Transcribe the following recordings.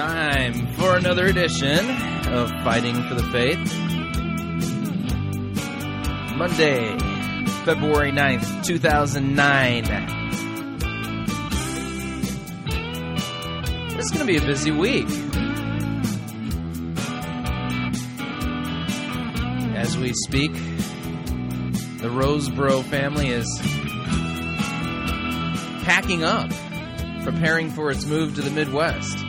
Time for another edition of Fighting for the Faith. Monday, February 9th, 2009. This is going to be a busy week. As we speak, the Rosebrough family is packing up, preparing for its move to the Midwest.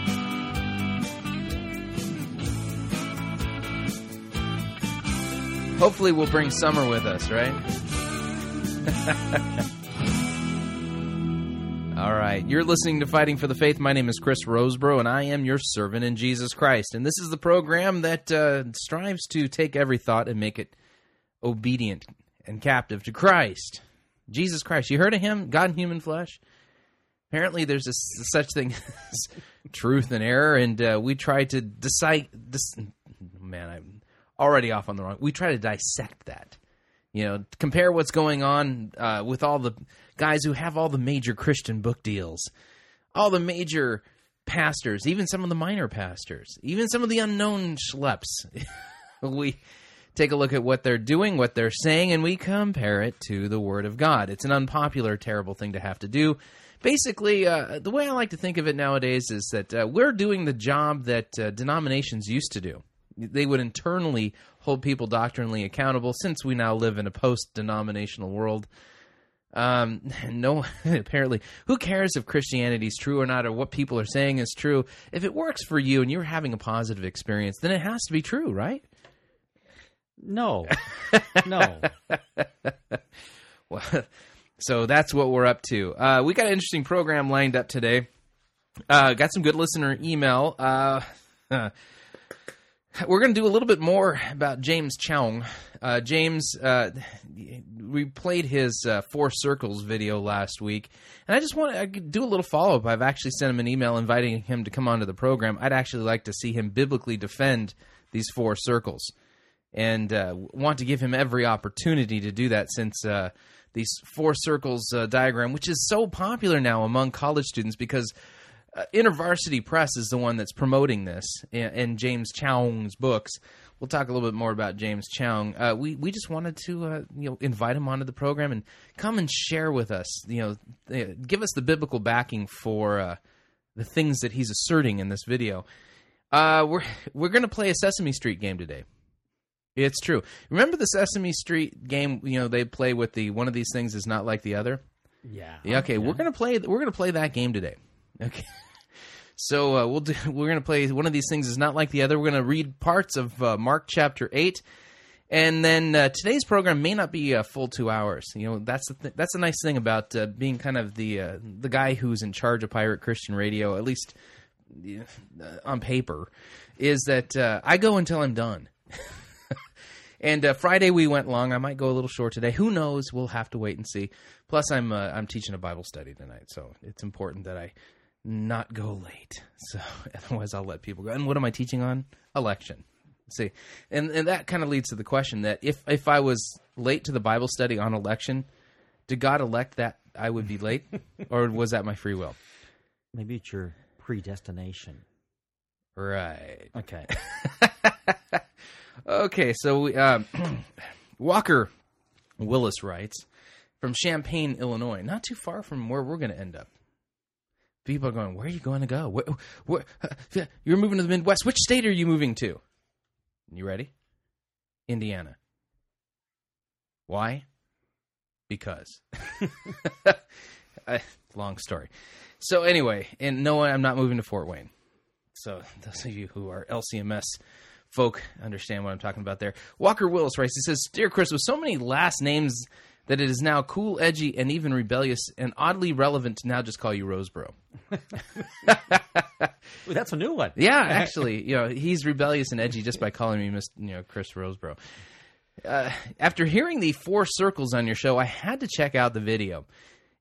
Hopefully, we'll bring summer with us, right? All right. You're listening to Fighting for the Faith. My name is Chris Rosebrough, and I am your servant in Jesus Christ. And this is the program that uh, strives to take every thought and make it obedient and captive to Christ. Jesus Christ. You heard of him? God in human flesh? Apparently, there's a, such thing as truth and error, and uh, we try to decide. Dis- man, I'm already off on the wrong. We try to dissect that. You know, compare what's going on uh, with all the guys who have all the major Christian book deals, all the major pastors, even some of the minor pastors, even some of the unknown schleps. we take a look at what they're doing, what they're saying, and we compare it to the Word of God. It's an unpopular, terrible thing to have to do. Basically, uh, the way I like to think of it nowadays is that uh, we're doing the job that uh, denominations used to do they would internally hold people doctrinally accountable since we now live in a post denominational world. Um, no, apparently, who cares if Christianity is true or not, or what people are saying is true? If it works for you and you're having a positive experience, then it has to be true, right? No, no. well, so that's what we're up to. Uh, we got an interesting program lined up today. Uh, got some good listener email. Uh, we're going to do a little bit more about James Choung. Uh, James, uh, we played his uh, Four Circles video last week, and I just want to do a little follow up. I've actually sent him an email inviting him to come onto the program. I'd actually like to see him biblically defend these four circles, and uh, want to give him every opportunity to do that since uh, these four circles uh, diagram, which is so popular now among college students because uh, InterVarsity Press is the one that's promoting this in, in, James Choung's books. We'll talk a little bit more about James Choung. Uh, we we just wanted to uh, you know invite him onto the program and come and share with us. You know, give us the biblical backing for uh, the things that he's asserting in this video. Uh, we're we're going to play a Sesame Street game today. It's true. Remember the Sesame Street game? You know they play with the one of these things is not like the other. Yeah. Yeah. Okay. Yeah. We're gonna play. We're gonna play that game today. Okay. So uh, we'll do, we're going to play one of these things is not like the other. We're going to read parts of uh, Mark chapter eight, and then uh, today's program may not be a full two hours. You know that's the th- that's the nice thing about uh, being kind of the uh, the guy who's in charge of Pirate Christian Radio, at least uh, on paper, is that I go until I'm done. and Friday we went long. I might go a little short today. Who knows? We'll have to wait and see. Plus, I'm I'm teaching a Bible study tonight, so it's important that I not go late. So otherwise, I'll let people go. And what am I teaching on? Election. See, and and that kind of leads to the question that if if I was late to the Bible study on election, did God elect that I would be late, or was that my free will? Maybe it's your predestination. Right. Okay. okay. So we, um, Walker Willis writes from Champaign, Illinois, not too far from where we're going to end up people are going, "Where are you going to go? You're moving to the Midwest. Which state are you moving to?" You ready? Indiana. Why? Because. long story. So anyway, and no, I'm not moving to Fort Wayne. So those of you who are LCMS folk understand what I'm talking about there. Walker Willis writes. He says, "Dear Chris, with so many last names." That it is now cool, edgy, and even rebellious, and oddly relevant to now just call you Rosebrough. That's a new one. Yeah, actually, you know, he's rebellious and edgy just by calling me Mr. You know, Chris Rosebrough. Uh, after hearing the four circles on your show, I had to check out the video.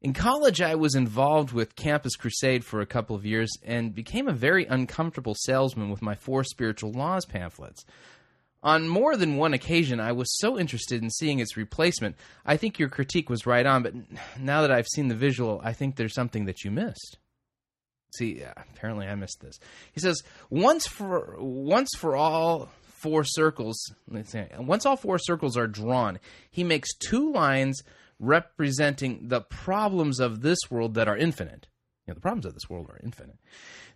In college, I was involved with Campus Crusade for a couple of years and became a very uncomfortable salesman with my four spiritual laws pamphlets. On more than one occasion, I was so interested in seeing its replacement. I think your critique was right on, but now that I've seen the visual, I think there's something that you missed. See, yeah, apparently I missed this. He says, once for once for all four circles, once all four circles are drawn, he makes two lines representing the problems of this world that are infinite. You know, the problems of this world are infinite.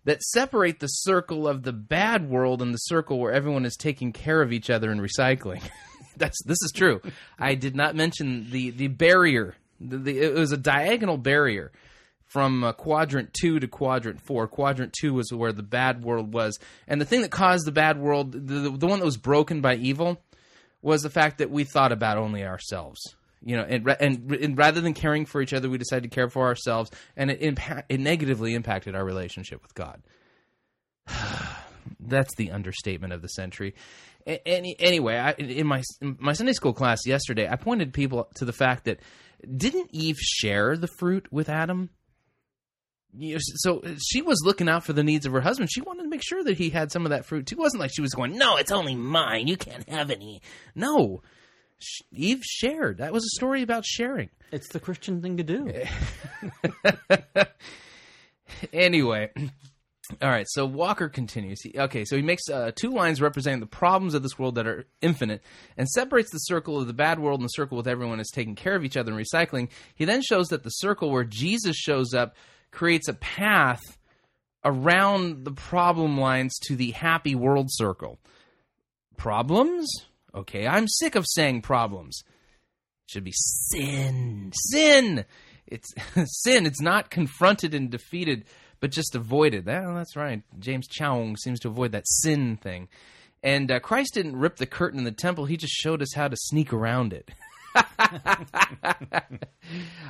That separate the circle of the bad world and the circle where everyone is taking care of each other and recycling. That's this is true. I did not mention the the barrier. The, the, it was a diagonal barrier from uh, quadrant two to quadrant four. Quadrant two was where the bad world was, and the thing that caused the bad world, the, the one that was broken by evil, was the fact that we thought about only ourselves. You know, and, and, and rather than caring for each other, we decided to care for ourselves, and it it negatively impacted our relationship with God. That's the understatement of the century. Any, anyway, I, in my in my Sunday school class yesterday, I pointed people to the fact that didn't Eve share the fruit with Adam? You know, so she was looking out for the needs of her husband. She wanted to make sure that he had some of that fruit too. It wasn't like she was going, "No, it's only mine. You can't have any." No, Eve shared. That was a story about sharing. It's the Christian thing to do. anyway, all right. So Walker continues. He, okay, so he makes uh, two lines representing the problems of this world that are infinite, and separates the circle of the bad world and the circle with everyone is taking care of each other and recycling. He then shows that the circle where Jesus shows up creates a path around the problem lines to the happy world circle. Problems? Okay, I'm sick of saying problems. It should be sin. Sin. It's sin. It's not confronted and defeated, but just avoided. That, that's right. James Choung seems to avoid that sin thing. And uh, Christ didn't rip the curtain in the temple. He just showed us how to sneak around it.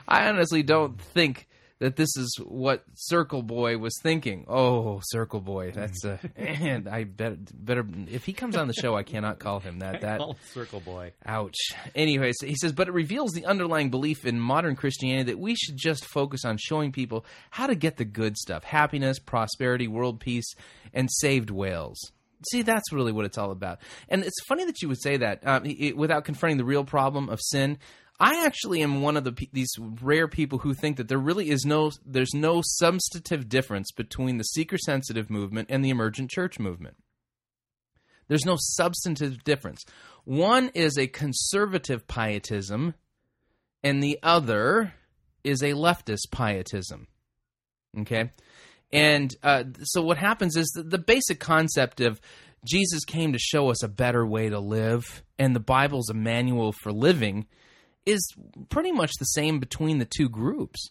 I honestly don't think that this is what Circle Boy was thinking. Oh, Circle Boy, that's a. and I better better if he comes on the show, I cannot call him that. That Circle Boy. Ouch. Anyways, he says, but it reveals the underlying belief in modern Christianity that we should just focus on showing people how to get the good stuff: happiness, prosperity, world peace, and saved whales. See, that's really what it's all about. And it's funny that you would say that um, it, without confronting the real problem of sin. I actually am one of the these rare people who think that there really is no there's no substantive difference between the seeker sensitive movement and the emergent church movement. There's no substantive difference. One is a conservative pietism and the other is a leftist pietism. Okay? And uh, so what happens is the, the basic concept of Jesus came to show us a better way to live and the Bible's a manual for living is pretty much the same between the two groups.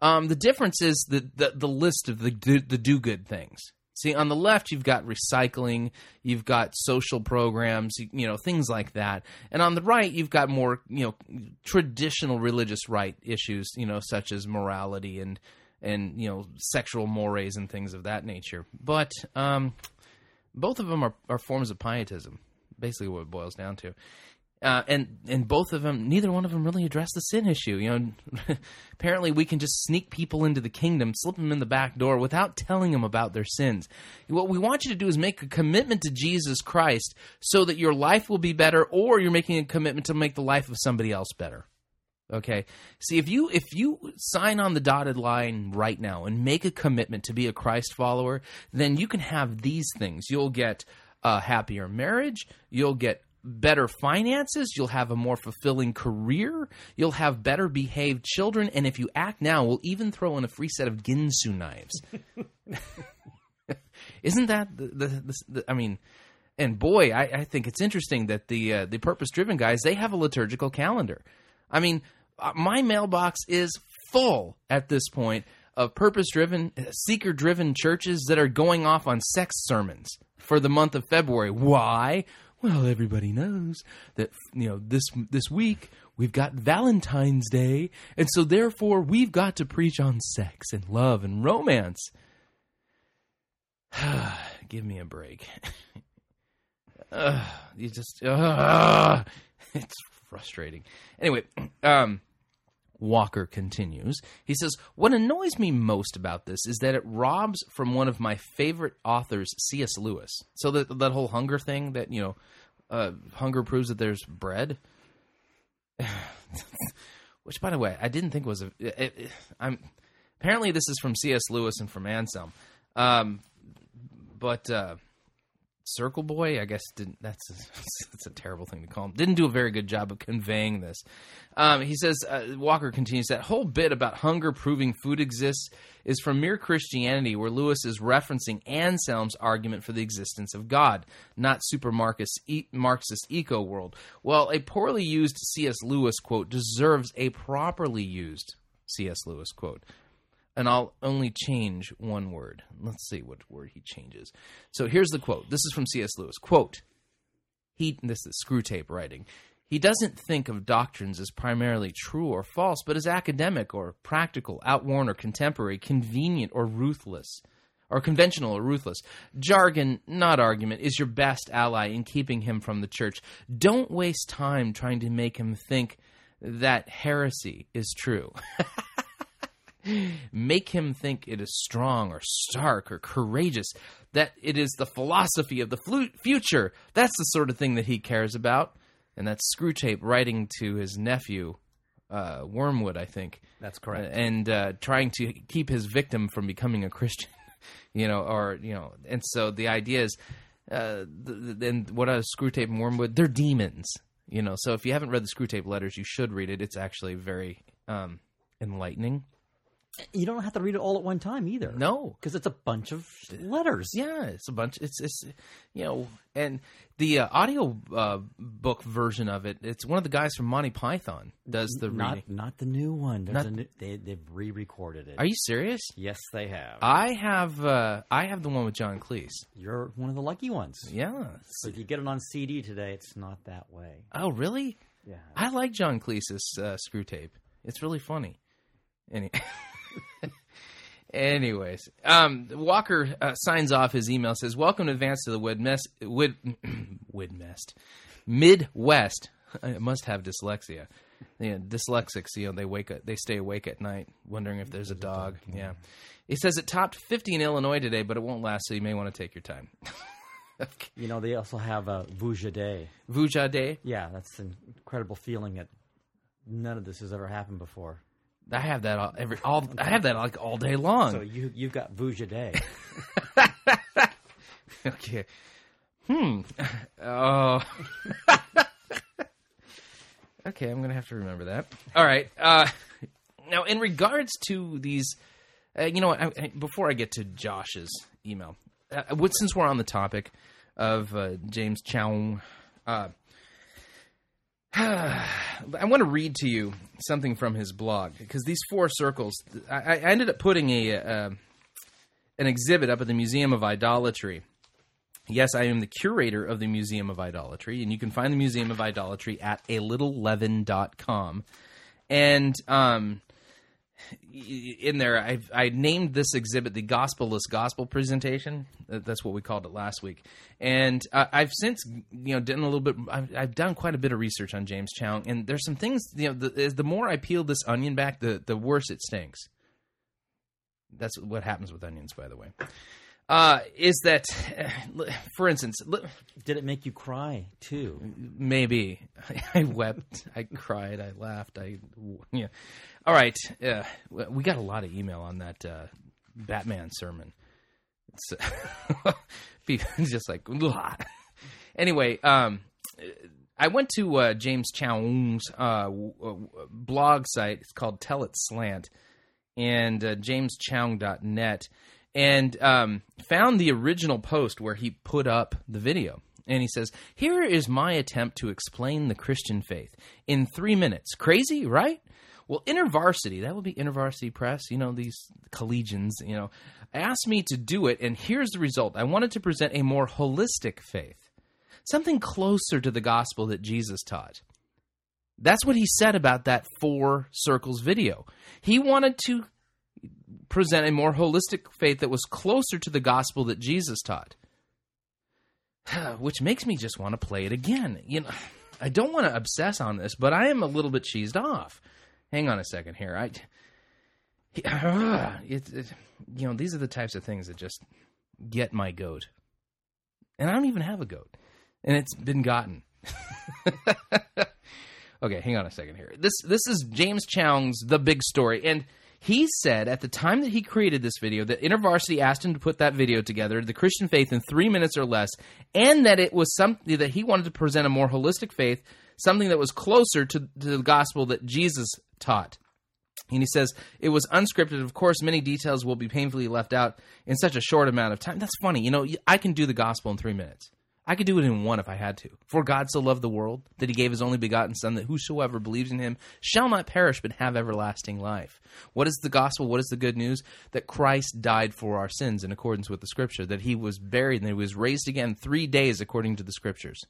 Um, the difference is the, the, the list of the the do good things. See, on the left, you've got recycling, you've got social programs, you know, things like that, and on the right, you've got more, you know, traditional religious right issues, you know, such as morality and and you know sexual mores and things of that nature. But um, both of them are, are forms of pietism, basically what it boils down to. Uh, and and both of them, neither one of them really address the sin issue. You know, apparently we can just sneak people into the kingdom, slip them in the back door without telling them about their sins. What we want you to do is make a commitment to Jesus Christ, so that your life will be better, or you're making a commitment to make the life of somebody else better. Okay. See, if you if you sign on the dotted line right now and make a commitment to be a Christ follower, then you can have these things. You'll get a happier marriage. You'll get better finances, you'll have a more fulfilling career, you'll have better behaved children, and if you act now, we'll even throw in a free set of Ginsu knives. Isn't that the, the, the, the, I mean, and boy, I, I think it's interesting that the uh, the purpose driven guys they have a liturgical calendar. I mean, uh, my mailbox is full at this point of purpose driven, seeker driven churches that are going off on sex sermons for the month of February. Why? Well, everybody knows that you know this this week we've got Valentine's Day, and so therefore we've got to preach on sex and love and romance. Give me a break. uh, you just uh, it's frustrating. Anyway, um, Walker continues. He says, What annoys me most about this is that it robs from one of my favorite authors, C.S. Lewis. So that that whole hunger thing that, you know, uh, hunger proves that there's bread. Which, by the way, I didn't think was a. It, it, I'm Apparently, this is from C.S. Lewis and from Anselm. Um, but uh, Circle Boy, I guess didn't. That's a, that's a terrible thing to call him. Didn't do a very good job of conveying this. Um, he says uh, Walker continues that whole bit about hunger proving food exists is from mere Christianity, where Lewis is referencing Anselm's argument for the existence of God, not super Marxist, Marxist eco world. Well, a poorly used C.S. Lewis quote deserves a properly used C.S. Lewis quote and I'll only change one word. Let's see what word he changes. So here's the quote. This is from C.S. Lewis. Quote, he this is Screwtape writing. He doesn't think of doctrines as primarily true or false, but as academic or practical, outworn or contemporary, convenient or ruthless, or conventional or ruthless. Jargon, not argument, is your best ally in keeping him from the church. Don't waste time trying to make him think that heresy is true. make him think it is strong or stark or courageous, that it is the philosophy of the flu- future. That's the sort of thing that he cares about. And that's Screwtape writing to his nephew, uh, Wormwood, I think. That's correct. And uh, trying to keep his victim from becoming a Christian, you know, or, you know, and so the idea is, uh, then what are Screwtape and Wormwood? They're demons, you know. So if you haven't read the Screwtape letters, you should read it. It's actually very um, enlightening. You don't have to read it all at one time either. No, because it's a bunch of letters. Yeah, it's a bunch. It's it's you know, and the uh, audio uh, book version of it. It's one of the guys from Monty Python does the not reading. not the new one. Not- a new, they they've re-recorded it. Are you serious? yes, they have. I have uh, I have the one with John Cleese. You're one of the lucky ones. Yeah. So if you get it on CD today, it's not that way. Oh, really? Yeah. I like John Cleese's uh, Screwtape. It's really funny. Any- Anyways, um, Walker uh, signs off his email says, "Welcome in advance to the Widmest, Wid, Widmest, Midwest. I must have dyslexia. Yeah, dyslexics, you know, they wake up, they stay awake at night, wondering if there's a dog. Yeah, he says it topped 50 in Illinois today, but it won't last, so you may want to take your time. okay. You know, they also have a Vujade. Vujade. Yeah, that's an incredible feeling that none of this has ever happened before. I have that all, every all. I have that like all day long. So you you've got Vujade. Okay. Hmm. Oh. okay, I'm gonna have to remember that. All right. Uh, now, in regards to these, uh, you know what? I, I, before I get to Josh's email, uh, since we're on the topic of uh, James Choung, uh, I want to read to you something from his blog because these four circles. I, I ended up putting a uh, an exhibit up at the Museum of Idolatry. Yes, I am the curator of the Museum of Idolatry, and you can find the Museum of Idolatry at alittleleaven.com. And um, in there, I've I named this exhibit the Gospelless Gospel Presentation. That's what we called it last week. And uh, I've since you know done a little bit. I've, I've done quite a bit of research on James Choung, and there's some things. You know, the, the more I peel this onion back, the the worse it stinks. That's what happens with onions, by the way. Uh, is that, uh, for instance, li- Did it make you cry too? maybe I wept, I cried, I laughed, I yeah. All right, uh, we got a lot of email on that uh, Batman sermon. It's people just like "Ugh." anyway. Um, I went to uh, James Choung's uh, w- w- blog site. It's called Tell It Slant, and uh, jameschoung.net, and um, found the original post where he put up the video. And he says, Here is my attempt to explain the Christian faith in three minutes. Crazy, right? Well, InterVarsity, that would be InterVarsity Press, you know, these collegians, you know, asked me to do it, and here's the result. I wanted to present a more holistic faith, something closer to the gospel that Jesus taught. That's what he said about that four circles video. He wanted to present a more holistic faith that was closer to the gospel that Jesus taught. Which makes me just want to play it again. You know, I don't want to obsess on this, but I am a little bit cheesed off. Hang on a second here. I it, it, you know, these are the types of things that just get my goat. And I don't even have a goat. And it's been gotten. okay, hang on a second here. This this is James Choung's The Big Story, and He said at the time that he created this video that InterVarsity asked him to put that video together, the Christian faith in three minutes or less, and that it was something that he wanted to present a more holistic faith, something that was closer to, to the gospel that Jesus taught. And he says, it was unscripted. Of course, many details will be painfully left out in such a short amount of time. That's funny. You know, I can do the gospel in three minutes. I could do it in one if I had to. For God so loved the world that he gave his only begotten Son, that whosoever believes in him shall not perish but have everlasting life. What is the gospel? What is the good news? That Christ died for our sins in accordance with the scripture, that he was buried and that he was raised again three days according to the scriptures.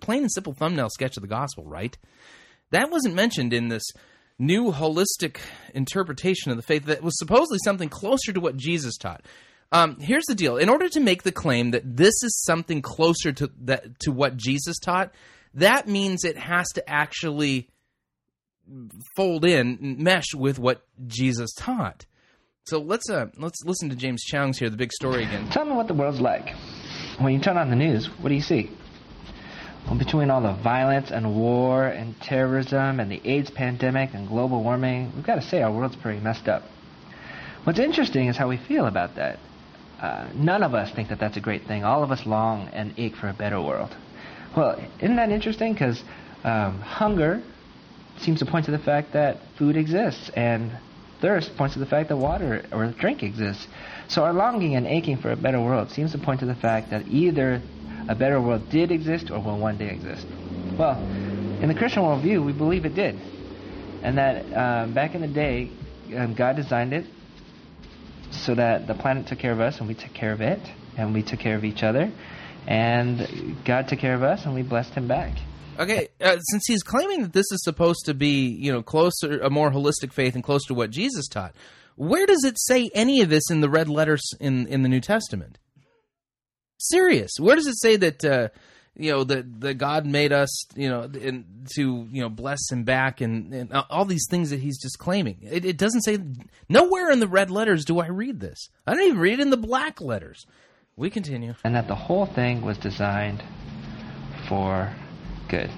Plain and simple thumbnail sketch of the gospel, right? That wasn't mentioned in this new holistic interpretation of the faith that was supposedly something closer to what Jesus taught. Um, here's the deal: in order to make the claim that this is something closer to that to what Jesus taught, that means it has to actually fold in, mesh with what Jesus taught. So let's uh, let's listen to James Choung's here, the big story again. Tell me what the world's like. When you turn on the news, what do you see? Well, between all the violence and war and terrorism and the AIDS pandemic and global warming, we've got to say our world's pretty messed up. What's interesting is how we feel about that. Uh, none of us think that that's a great thing. All of us long and ache for a better world. Well, isn't that interesting? Because um, hunger seems to point to the fact that food exists, and thirst points to the fact that water or drink exists. So our longing and aching for a better world seems to point to the fact that either a better world did exist or will one day exist. Well, in the Christian worldview, we believe it did. And that um, back in the day, um, God designed it so that the planet took care of us and we took care of it, and we took care of each other. And God took care of us and we blessed him back. Okay, uh, since he's claiming that this is supposed to be, you know, closer, a more holistic faith and close to what Jesus taught, where does it say any of this in the red letters in in the New Testament? Serious. Where does it say that uh, you know that that God made us you know and to you know bless him back and, and all these things that he's just claiming? It, it doesn't say nowhere in the red letters do I read this. I don't even read it in the black letters. We continue. And that the whole thing was designed for good.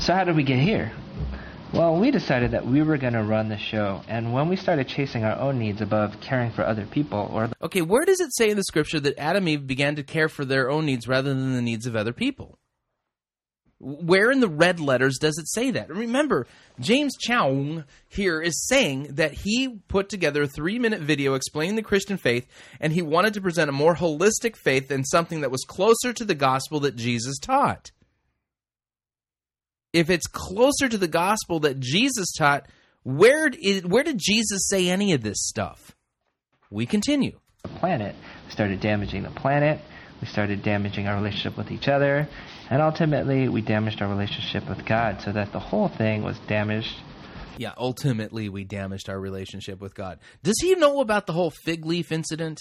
So how did we get here? Well, we decided that we were going to run the show, and when we started chasing our own needs above caring for other people, or the Okay, where does it say in the scripture that Adam and Eve began to care for their own needs rather than the needs of other people? Where in the red letters does it say that? Remember, James Choung here is saying that he put together a three minute video explaining the Christian faith, and he wanted to present a more holistic faith than something that was closer to the gospel that Jesus taught. If it's closer to the gospel that Jesus taught, where did, where did Jesus say any of this stuff? We continue. planet, we started damaging the planet, we started damaging our relationship with each other, and ultimately we damaged our relationship with God so that the whole thing was damaged. Yeah, ultimately we damaged our relationship with God. Does he know about the whole fig leaf incident?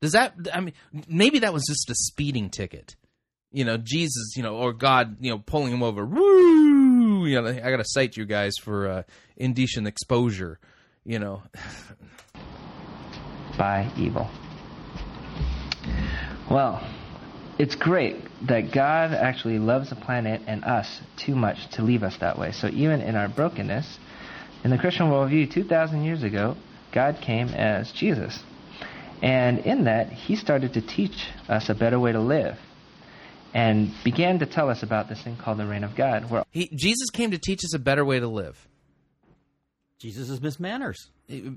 Does that I mean maybe that was just a speeding ticket. You know, Jesus, you know, or God, you know, pulling him over. Woo! You know, I got to cite you guys for uh, indecent exposure, you know. by evil. Well, it's great that God actually loves the planet and us too much to leave us that way. So even in our brokenness, in the Christian worldview, 2,000 years ago, God came as Jesus. And in that, he started to teach us a better way to live and began to tell us about this thing called the reign of God, where He Jesus came to teach us a better way to live. Jesus is Miss Manners.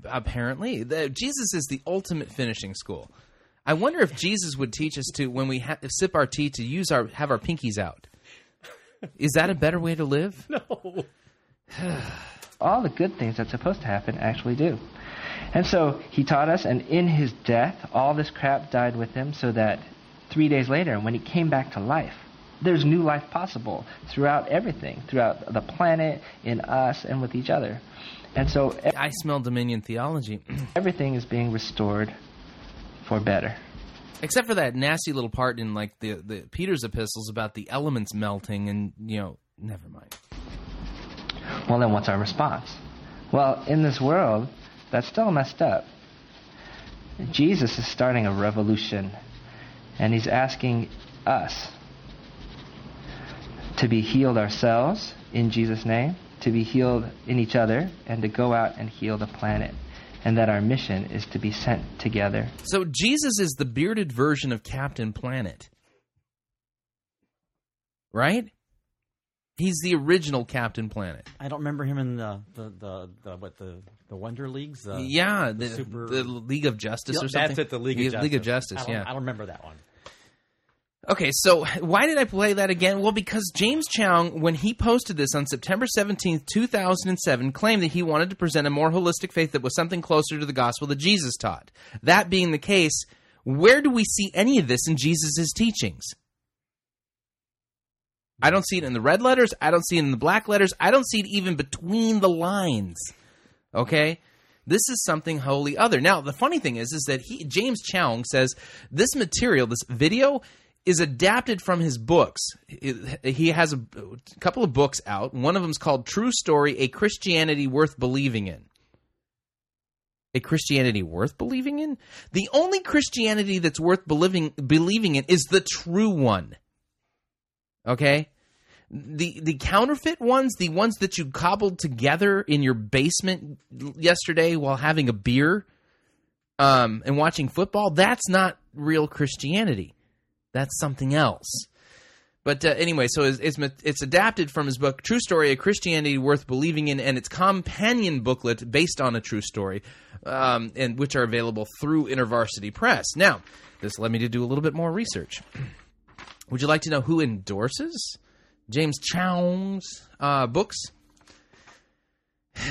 Apparently, the, Jesus is the ultimate finishing school. I wonder if Jesus would teach us to, when we ha- sip our tea, to use our have our pinkies out. Is that a better way to live? No. all the good things that's supposed to happen actually do. And so he taught us, and in his death, all this crap died with him, so that three days later, when he came back to life, there's new life possible throughout everything, throughout the planet, in us, and with each other. And so I smell Dominion theology, everything is being restored for better. except for that nasty little part in like the the Peter's epistles about the elements melting, and you know, never mind. Well, then what's our response? Well, in this world, that's still messed up. Jesus is starting a revolution, and he's asking us to be healed ourselves in Jesus' name, to be healed in each other and to go out and heal the planet, and that our mission is to be sent together. So Jesus is the bearded version of Captain Planet. Right? He's the original Captain Planet. I don't remember him in the the, the, the what the the Wonder Leagues. The, yeah, the, Super- the League of Justice Yeah, or something. That's it. The League, of Justice. League of Justice. I don't, yeah. I don't remember that one. Okay, so why did I play that again? Well, because James Choung, when he posted this on September 17th, 2007, claimed that he wanted to present a more holistic faith that was something closer to the gospel that Jesus taught. That being the case, where do we see any of this in Jesus' teachings? I don't see it in the red letters. I don't see it in the black letters. I don't see it even between the lines. Okay? This is something wholly other. Now, the funny thing is, is that he, James Choung says this material, this video, is adapted from his books. He has a, couple of books out. One of them is called True Story: A Christianity Worth Believing in. A Christianity worth believing in? The only Christianity that's worth believing believing in is the true one. Okay? The the counterfeit ones, the ones that you cobbled together in your basement yesterday while having a beer um, and watching football, that's not real Christianity. That's something else. But uh, anyway, so it's, it's it's adapted from his book True Story: A Christianity Worth Believing in, and its companion booklet based on a true story, um, and which are available through InterVarsity Press. Now, this led me to do a little bit more research. Would you like to know who endorses James Choung's uh, books?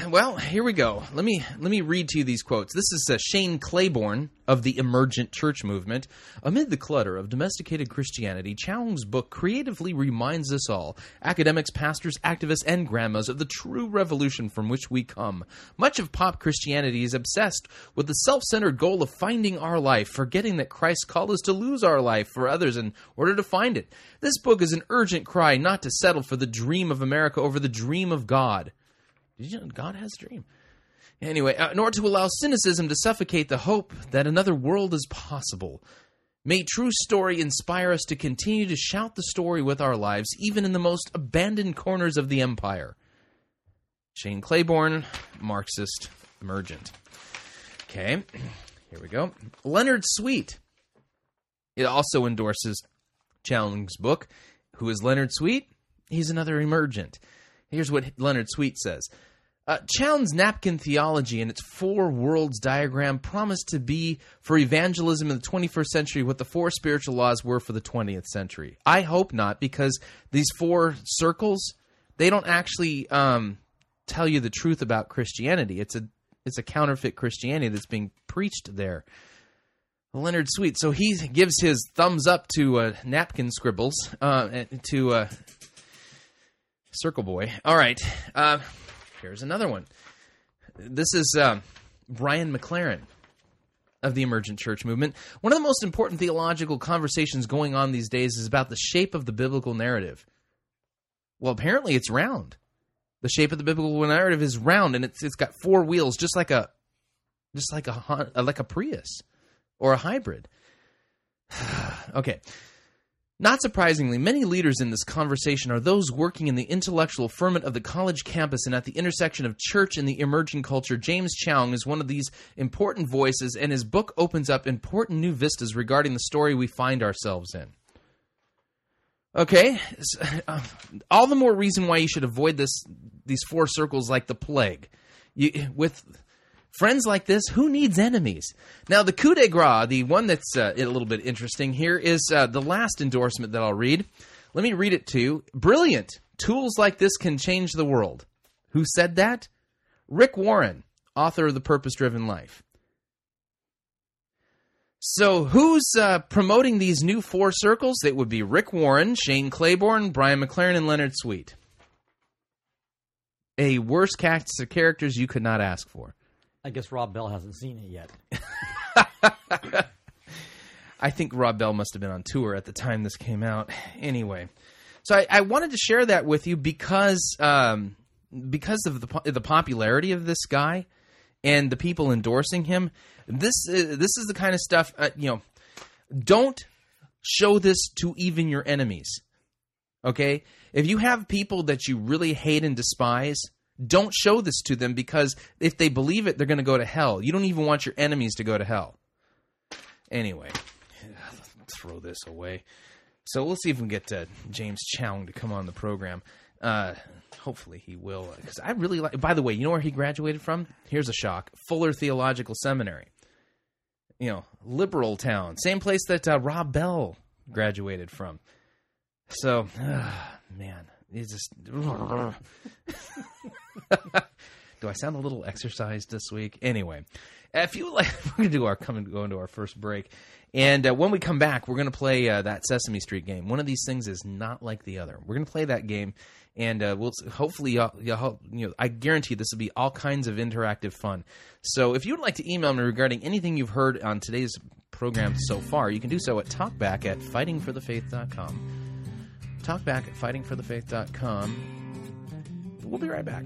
Well, here we go. Let me let me read to you these quotes. This is uh, Shane Claiborne of the Emergent Church Movement. Amid the clutter of domesticated Christianity, Choung's book creatively reminds us all, academics, pastors, activists, and grandmas, of the true revolution from which we come. Much of pop Christianity is obsessed with the self-centered goal of finding our life, forgetting that Christ called us to lose our life for others in order to find it. This book is an urgent cry not to settle for the dream of America over the dream of God. Did you know God has a dream? Anyway, uh, nor to allow cynicism to suffocate the hope that another world is possible. May true story inspire us to continue to shout the story with our lives, even in the most abandoned corners of the empire. Shane Claiborne, Marxist emergent. Okay, here we go. Leonard Sweet. It also endorses Choung's book. Who is Leonard Sweet? He's another emergent. Here's what Leonard Sweet says. Uh, Choung's napkin theology and its four worlds diagram promised to be for evangelism in the 21st century what the four spiritual laws were for the 20th century. I hope not, because these four circles they don't actually um, tell you the truth about Christianity. It's a it's a counterfeit Christianity that's being preached there. Leonard Sweet. So he gives his thumbs up to uh, napkin scribbles uh, to uh, Circle Boy. All right. Here's another one. This is uh, Brian McLaren of the Emergent Church Movement. One of the most important theological conversations going on these days is about the shape of the biblical narrative. Well, apparently it's round. The shape of the biblical narrative is round, and it's it's got four wheels, just like a just like a like a Prius or a hybrid. okay. Not surprisingly, many leaders in this conversation are those working in the intellectual ferment of the college campus and at the intersection of church and the emerging culture. James Choung is one of these important voices, and his book opens up important new vistas regarding the story we find ourselves in. Okay, s- uh, all the more reason why you should avoid this these four circles like the plague. You, with friends like this, who needs enemies? Now, the coup de grace, the one that's uh, a little bit interesting here, is uh, the last endorsement that I'll read. Let me read it to you. Brilliant. Tools like this can change the world. Who said that? Rick Warren, author of The Purpose Driven Life. So, who's uh, promoting these new four circles? It would be Rick Warren, Shane Claiborne, Brian McLaren, and Leonard Sweet. A worse cast of characters you could not ask for. I guess Rob Bell hasn't seen it yet. I think Rob Bell must have been on tour at the time this came out. Anyway, so I, I wanted to share that with you because um, because of the the popularity of this guy and the people endorsing him. This uh, this is the kind of stuff uh, you know. Don't show this to even your enemies. Okay, if you have people that you really hate and despise, Don't show this to them because if they believe it, they're going to go to hell. You don't even want your enemies to go to hell. Anyway, throw this away. So we'll see if we can get uh, James Choung to come on the program. Uh, hopefully he will, because I really like. By the way, you know where he graduated from? Here's a shock: Fuller Theological Seminary. You know, liberal town, same place that uh, Rob Bell graduated from. So, man, it's just. do I sound a little exercised this week? Anyway, if you like, we're gonna do our coming go into our first break, and uh, when we come back, we're gonna play uh, that Sesame Street game. One of these things is not like the other. We're gonna play that game, and uh, we'll hopefully y'all, y'all, you know I guarantee this will be all kinds of interactive fun. So if you'd like to email me regarding anything you've heard on today's program so far, you can do so at talkback at fightingforthefaith.com. Talkback at fightingforthefaith.com. We'll be right back.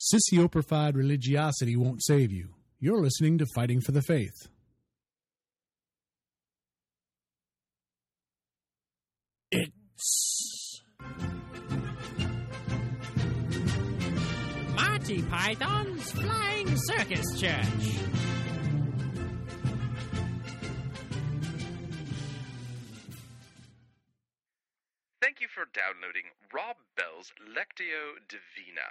Sissy-oprified religiosity won't save you. You're listening to Fighting for the Faith. It's Monty Python's Flying Circus Church. Thank you for downloading Rob Bell's Lectio Divina.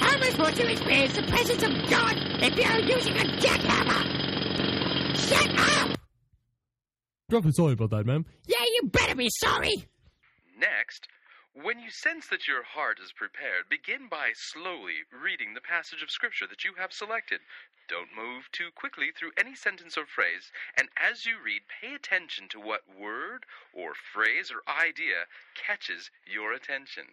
How am I supposed to experience the presence of God if you're using a jackhammer? Shut up! Awfully sorry about that, ma'am. Yeah, you better be sorry! Next, when you sense that your heart is prepared, begin by slowly reading the passage of Scripture that you have selected. Don't move too quickly through any sentence or phrase, and as you read, pay attention to what word or phrase or idea catches your attention.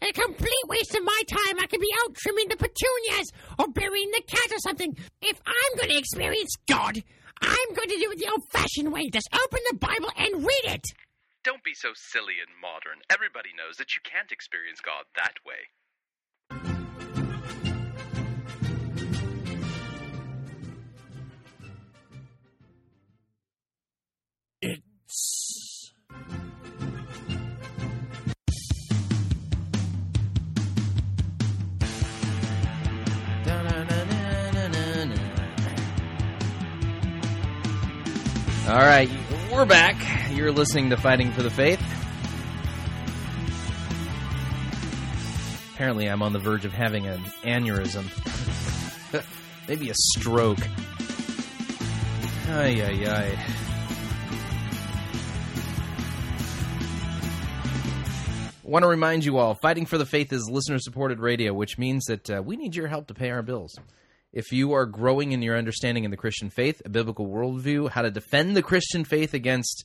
A complete waste of my time. I could be out trimming the petunias or burying the cat or something. If I'm going to experience God, I'm going to do it the old fashioned way. Just open the Bible and read it. Don't be so silly and modern. Everybody knows that you can't experience God that way. All right, we're back. You're listening to Fighting for the Faith. Apparently, I'm on the verge of having an aneurysm. Maybe a stroke. Ay, ay, ay. Want to remind you all, Fighting for the Faith is listener supported radio, which means that uh, we need your help to pay our bills. If you are growing in your understanding in the Christian faith, a biblical worldview, how to defend the Christian faith against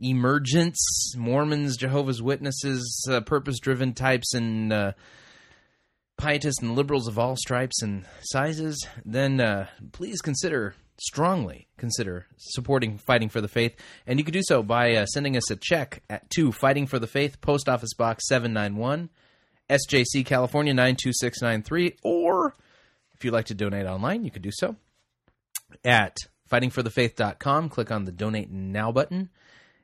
emergents, Mormons, Jehovah's Witnesses, uh, purpose driven types, and uh, pietists and liberals of all stripes and sizes, then uh, please consider strongly consider supporting Fighting for the Faith, and you can do so by uh, sending us a check at to Fighting for the Faith, Post Office Box seven nine one, SJC California nine two six nine three, or if you'd like to donate online, you can do so at fightingforthefaith.com. Click on the Donate Now button,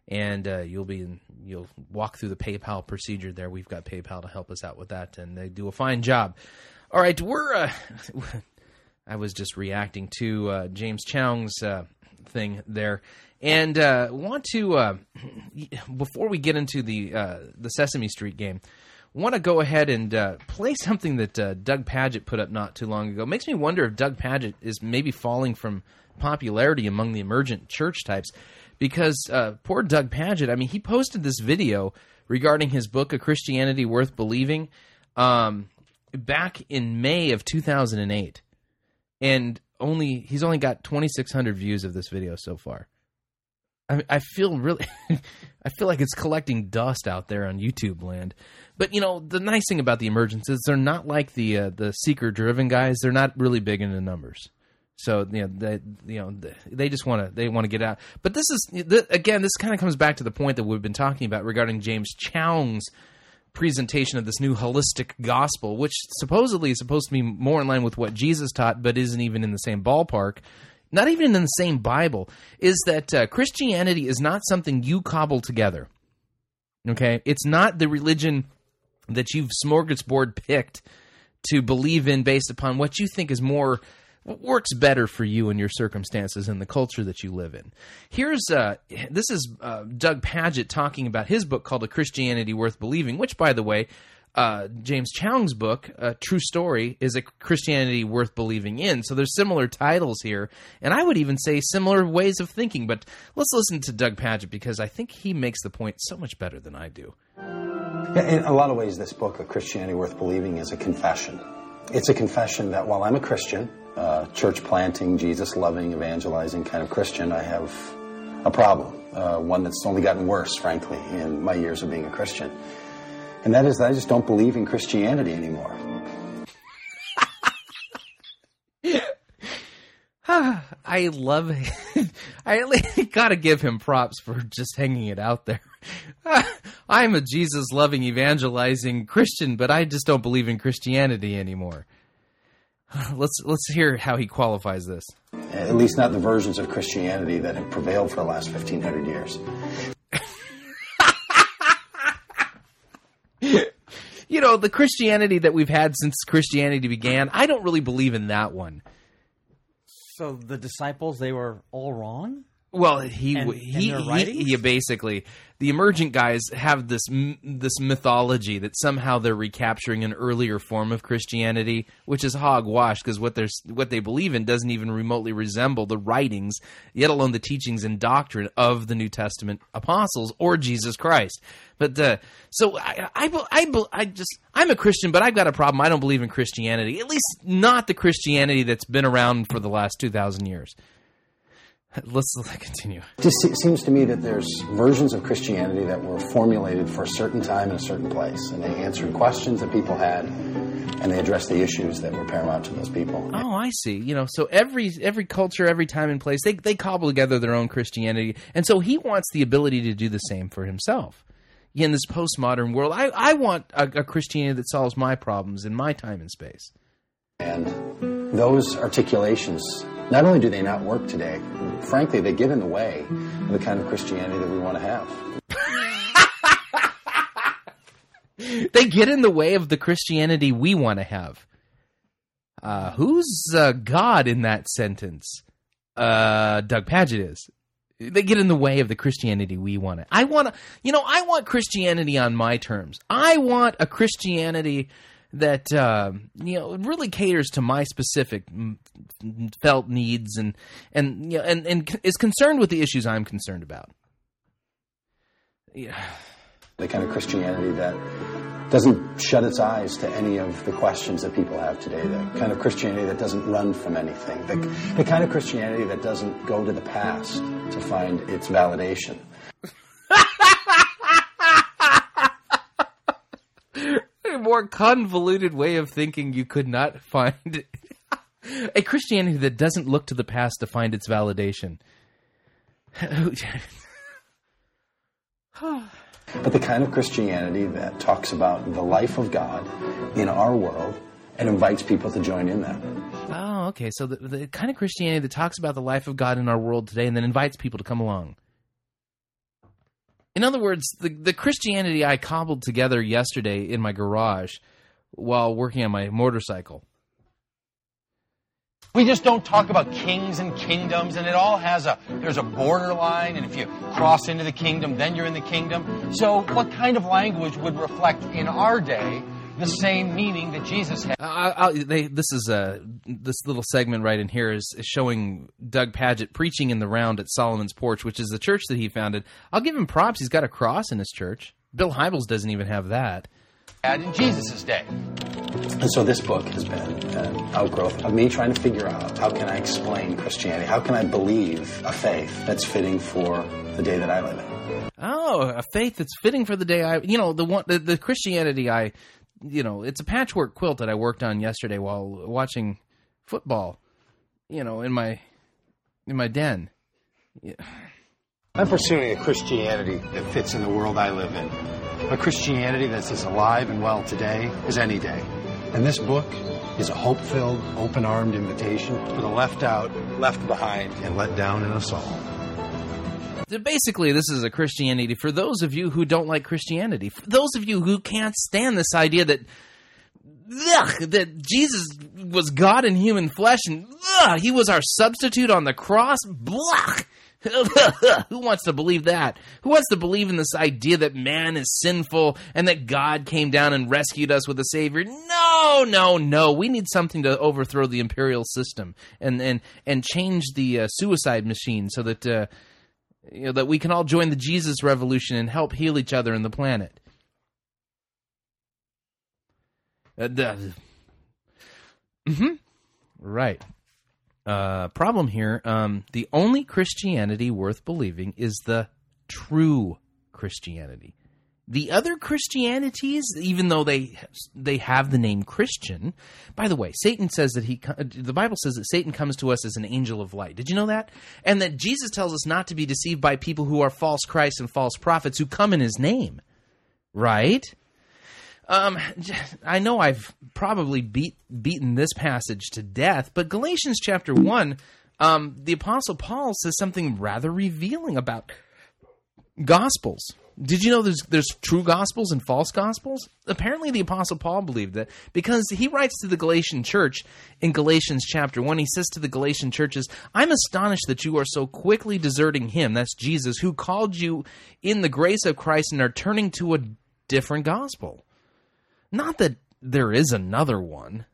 and uh, you'll be in, you'll walk through the PayPal procedure there. We've got PayPal to help us out with that, and they do a fine job. All right, we're. Uh, I was just reacting to uh, James Choung's uh, thing there, and uh, want to uh, before we get into the uh, the Sesame Street game, want to go ahead and uh, play something that uh, Doug Pagitt put up not too long ago. Makes me wonder if Doug Pagitt is maybe falling from popularity among the emergent church types, because uh, poor Doug Pagitt. I mean, he posted this video regarding his book, A Christianity Worth Believing, um, back in May of 2008 and only he's only got 2600 views of this video so far I, I feel really i feel like it's collecting dust out there on youtube land but you know the nice thing about the emergence is they're not like the uh, the seeker driven guys. They're not really big into numbers. So you know they you know they just want to they want to get out. But this is again this kind of comes back to the point that we've been talking about regarding james choung's presentation of this new holistic gospel, which supposedly is supposed to be more in line with what Jesus taught, but isn't even in the same ballpark, not even in the same Bible, is that uh, Christianity is not something you cobble together. Okay? It's not the religion that you've smorgasbord picked to believe in based upon what you think is more what works better for you and your circumstances and the culture that you live in. Here's uh, this is uh, Doug Pagitt talking about his book called A Christianity Worth Believing, which, by the way, uh, James Choung's book, uh, True Story, is a Christianity worth believing in. So there's similar titles here, and I would even say similar ways of thinking. But let's listen to Doug Pagitt because I think he makes the point so much better than I do. In a lot of ways, this book, A Christianity Worth Believing, is a confession. It's a confession that while I'm a Christian, uh, church planting, Jesus loving, evangelizing kind of Christian, I have a problem. Uh, one that's only gotten worse, frankly, in my years of being a Christian. And that is that I just don't believe in Christianity anymore. I love it. I gotta give him props for just hanging it out there. I'm a Jesus loving, evangelizing Christian, but I just don't believe in Christianity anymore. Let's let's hear how he qualifies this. At least not the versions of Christianity that have prevailed for the last 1500 years. You know, the Christianity that we've had since Christianity began, I don't really believe in that one. So the disciples, they were all wrong? Well, he And- he, and he, he basically the emergent guys have this this mythology that somehow they're recapturing an earlier form of Christianity, which is hogwash because what they're what they believe in doesn't even remotely resemble the writings, yet alone the teachings and doctrine of the New Testament apostles or Jesus Christ. But uh, so I, I I I just I'm a Christian, but I've got a problem. I don't believe in Christianity, at least not the Christianity that's been around for the last two thousand years. Let's continue. It just seems to me that there's versions of Christianity that were formulated for a certain time and a certain place, and they answered questions that people had, and they addressed the issues that were paramount to those people. Oh, I see. You know, so every every culture, every time and place, they they cobble together their own Christianity, and so he wants the ability to do the same for himself. In this postmodern world, I I want a, a Christianity that solves my problems in my time and space. And those articulations, not only do they not work today, frankly, they get in the way of the kind of Christianity that we want to have. They get in the way of the Christianity we want to have. Uh, who's uh, God in that sentence? Uh, Doug Pagitt is. They get in the way of the Christianity we want. To, I want to, you know, I want Christianity on my terms. I want a Christianity that uh, you know really caters to my specific mm, felt needs and and you know, and and is concerned with the issues I'm concerned about. Yeah. The kind of Christianity that doesn't shut its eyes to any of the questions that people have today. The kind of Christianity that doesn't run from anything. The, the kind of Christianity that doesn't go to the past to find its validation. a more convoluted way of thinking you could not find a Christianity that doesn't look to the past to find its validation. But the kind of Christianity that talks about the life of God in our world and invites people to join in that. oh, okay. So the, the kind of Christianity that talks about the life of God in our world today and then invites people to come along. In other words, the, the Christianity I cobbled together yesterday in my garage while working on my motorcycle. We just don't talk about kings and kingdoms, and it all has a there's a borderline, and if you cross into the kingdom, then you're in the kingdom. So, what kind of language would reflect in our day the same meaning that Jesus had? I, I, they, this is a this little segment right in here is, is showing Doug Pagitt preaching in the round at Solomon's Porch, which is the church that he founded. I'll give him props; he's got a cross in his church. Bill Hybels doesn't even have that. had in Jesus' day. And so this book has been an outgrowth of me trying to figure out how can I explain Christianity? How can I believe a faith that's fitting for the day that I live in? Oh, a faith that's fitting for the day I, you know, the one, the, the Christianity I, you know, it's a patchwork quilt that I worked on yesterday while watching football, you know, in my, in my den. Yeah. I'm pursuing a Christianity that fits in the world I live in. A Christianity that's as alive and well today as any day. And this book is a hope filled, open armed invitation for the left out, left behind, and let down in us all. Basically, this is a Christianity for those of you who don't like Christianity. For those of you who can't stand this idea that ugh, that Jesus was God in human flesh and ugh, he was our substitute on the cross. Blah. Who wants to believe that? Who wants to believe in this idea that man is sinful and that God came down and rescued us with a savior? No, no, no. We need something to overthrow the imperial system and and and change the uh, suicide machine so that uh, you know that we can all join the Jesus revolution and help heal each other and the planet. Uh, Mhm. Right. Uh, problem here. Um, the only Christianity worth believing is the true Christianity. The other Christianities, even though they they have the name Christian, by the way, Satan says that he the Bible says that Satan comes to us as an angel of light. Did you know that? And that Jesus tells us not to be deceived by people who are false Christs and false prophets who come in his name. Right? Um, I know I've probably beat beaten this passage to death, but Galatians chapter one, um, the apostle Paul says something rather revealing about gospels. Did you know there's there's true gospels and false gospels? Apparently, the apostle Paul believed that because he writes to the Galatian church in Galatians chapter one. He says to the Galatian churches, "I'm astonished that you are so quickly deserting him, that's Jesus, who called you in the grace of Christ, and are turning to a different gospel. Not that there is another one,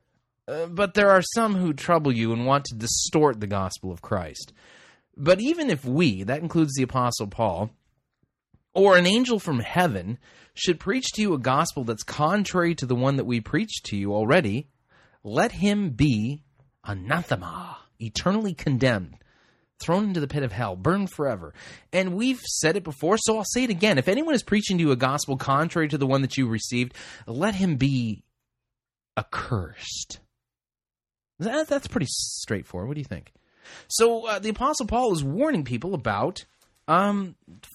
uh, but there are some who trouble you and want to distort the gospel of Christ. But even if we, that includes the apostle Paul." Or an angel from heaven should preach to you a gospel that's contrary to the one that we preached to you already, let him be anathema, eternally condemned, thrown into the pit of hell, burned forever. And we've said it before, so I'll say it again. If anyone is preaching to you a gospel contrary to the one that you received, let him be accursed. That, that's pretty straightforward. What do you think? So uh, the Apostle Paul is warning people about um,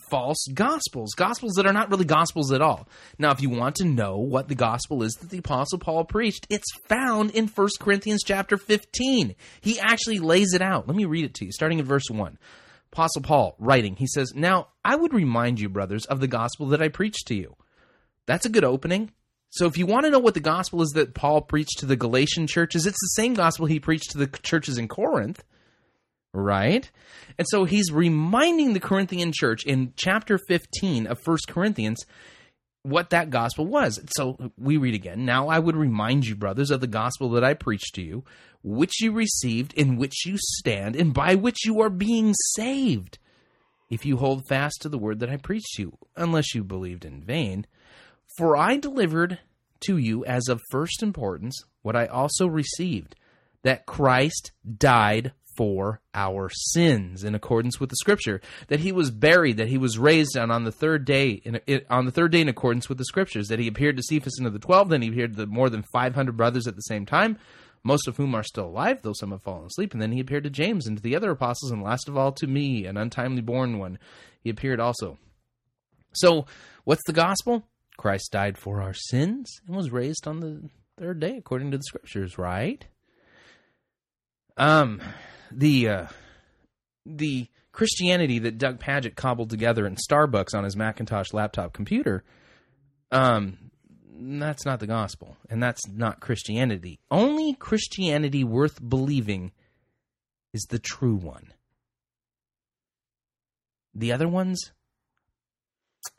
false gospels, gospels that are not really gospels at all. Now, if you want to know what the gospel is that the apostle Paul preached, it's found in 1 Corinthians chapter 15. He actually lays it out. Let me read it to you, starting at verse 1. Apostle Paul writing, he says, Now I would remind you, brothers, of the gospel that I preached to you. That's a good opening. So if you want to know what the gospel is that Paul preached to the Galatian churches, it's the same gospel he preached to the churches in Corinth right? And so he's reminding the Corinthian church in chapter 15 of First Corinthians what that gospel was. So we read again. Now I would remind you, brothers, of the gospel that I preached to you, which you received, in which you stand, and by which you are being saved, if you hold fast to the word that I preached to you, unless you believed in vain. For I delivered to you as of first importance what I also received that Christ died for our sins in accordance with the scripture that he was buried that he was raised on on the third day in, in, on the third day in accordance with the scriptures that he appeared to Cephas and to the 12 then he appeared to more than 500 brothers at the same time most of whom are still alive though some have fallen asleep and then he appeared to James and to the other apostles and last of all to me an untimely born one. He appeared also. So what's the gospel? Christ died for our sins and was raised on the third day according to the scriptures right? Um the uh, the Christianity that Doug Pagitt cobbled together in Starbucks on his Macintosh laptop computer, um, that's not the gospel, and that's not Christianity. Only Christianity worth believing is the true one. The other ones,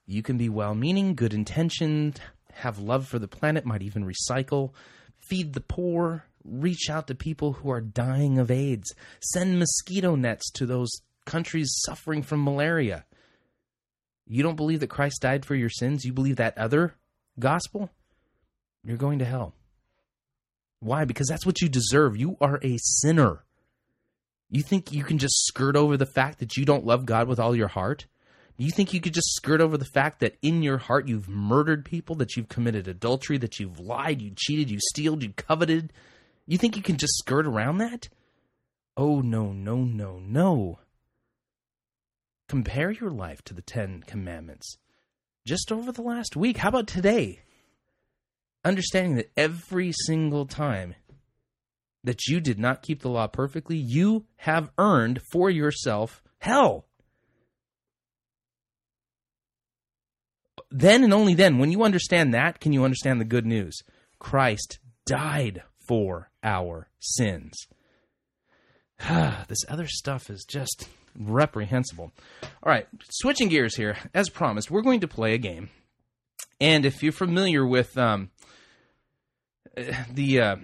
you can be well meaning, good intentioned, have love for the planet, might even recycle, feed the poor, reach out to people who are dying of AIDS, send mosquito nets to those countries suffering from malaria. You don't believe that Christ died for your sins? You believe that other gospel? You're going to hell. Why? Because that's what you deserve. You are a sinner. You think you can just skirt over the fact that you don't love God with all your heart? You think you could just skirt over the fact that in your heart you've murdered people, that you've committed adultery, that you've lied, you cheated, you stealed, you coveted, you think you can just skirt around that? Oh, no, no, no, no. Compare your life to the Ten Commandments just over the last week. How about today? Understanding that every single time that you did not keep the law perfectly, you have earned for yourself hell. Then and only then, when you understand that, can you understand the good news. Christ died for our sins. this other stuff is just reprehensible. All right, switching gears here. As promised, we're going to play a game. And if you're familiar with um, the, uh,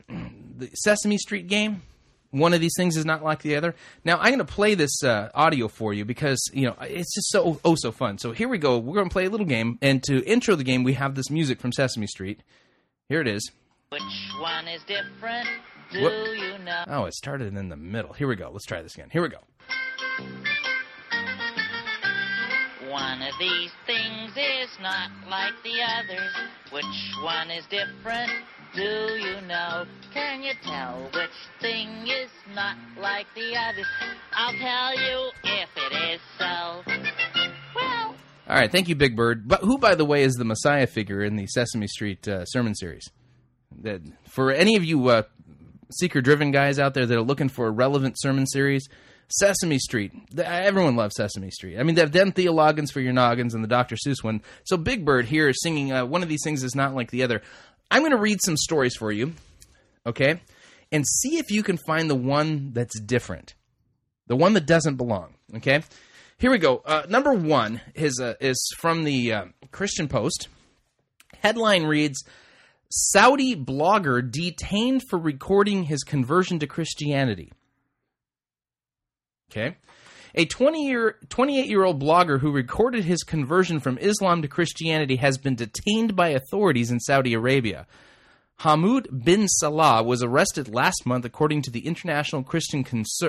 the Sesame Street game, one of these things is not like the other. Now I'm going to play this uh, audio for you because you know it's just so oh so fun. So here we go. We're going to play a little game, and to intro the game, we have this music from Sesame Street. Here it is. Which one is different? Do What- you know? Oh, it started in the middle. Here we go. Let's try this again. Here we go. One of these things is not like the others. Which one is different? Do you know? Can you tell which thing is not like the others? I'll tell you if it is so. Well, All right, thank you, Big Bird. But who, by the way, is the Messiah figure in the Sesame Street uh, sermon series? That for any of you uh, seeker-driven guys out there that are looking for a relevant sermon series, Sesame Street. Everyone loves Sesame Street. I mean, they've done Theologians for your noggins and the Dr. Seuss one. So Big Bird here is singing uh, one of these things is not like the other. I'm going to read some stories for you, okay, and see if you can find the one that's different, the one that doesn't belong. Okay, here we go. Uh, number one is uh, is from the uh, Christian Post. Headline reads. Saudi blogger detained for recording his conversion to Christianity. Okay. A 20 year, 28 year old blogger who recorded his conversion from Islam to Christianity has been detained by authorities in Saudi Arabia. Hamoud bin Salah was arrested last month, according to the International Christian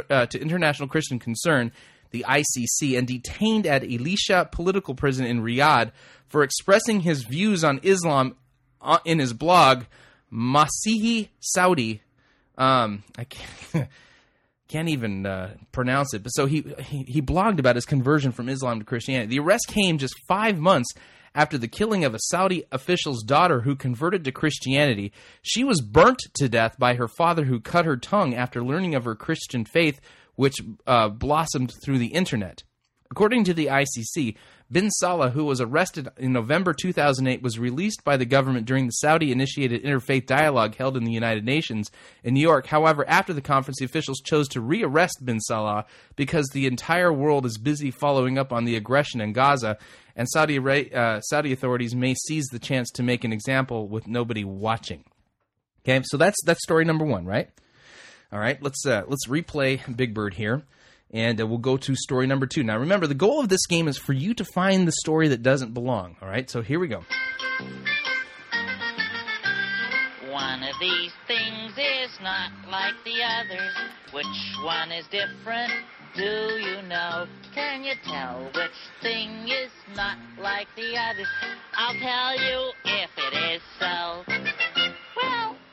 uh, to International Christian Concern, the ICC, and detained at Elisha Political Prison in Riyadh for expressing his views on Islam in his blog, Masihi Saudi. Um, I can't. can't even uh, pronounce it. But so he, he he blogged about his conversion from Islam to Christianity. The arrest came just five months after the killing of a Saudi official's daughter who converted to Christianity. She was burnt to death by her father, who cut her tongue after learning of her Christian faith, which uh, blossomed through the internet. According to the ICC, bin Salah, who was arrested in November 2008, was released by the government during the Saudi initiated interfaith dialogue held in the United Nations in New York. However, after the conference, the officials chose to rearrest bin Salah because the entire world is busy following up on the aggression in Gaza, and Saudi, uh, Saudi authorities may seize the chance to make an example with nobody watching. Okay, so that's that's story number one, right? All right, let's uh, let's replay Big Bird here and uh, we'll go to story number two. Now, remember, the goal of this game is for you to find the story that doesn't belong. All right, so here we go. One of these things is not like the others. Which one is different? Do you know? Can you tell which thing is not like the others? I'll tell you if it is so.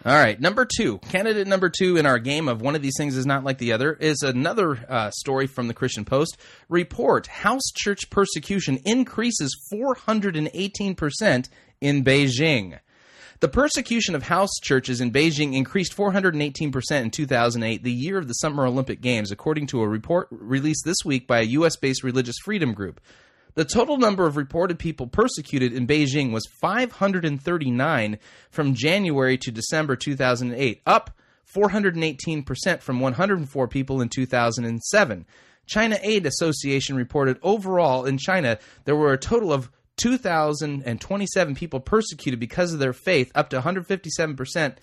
All right, number two, candidate number two in our game of one of these things is not like the other is another uh, story from the Christian Post. Report House church persecution increases 418% in Beijing. The persecution of house churches in Beijing increased 418% in 2008, the year of the Summer Olympic Games, according to a report released this week by a U.S. based religious freedom group. The total number of reported people persecuted in Beijing was 539 from January to December 2008, up 418% from 104 people in 2007. China Aid Association reported overall in China there were a total of 2,027 people persecuted because of their faith, up to 157%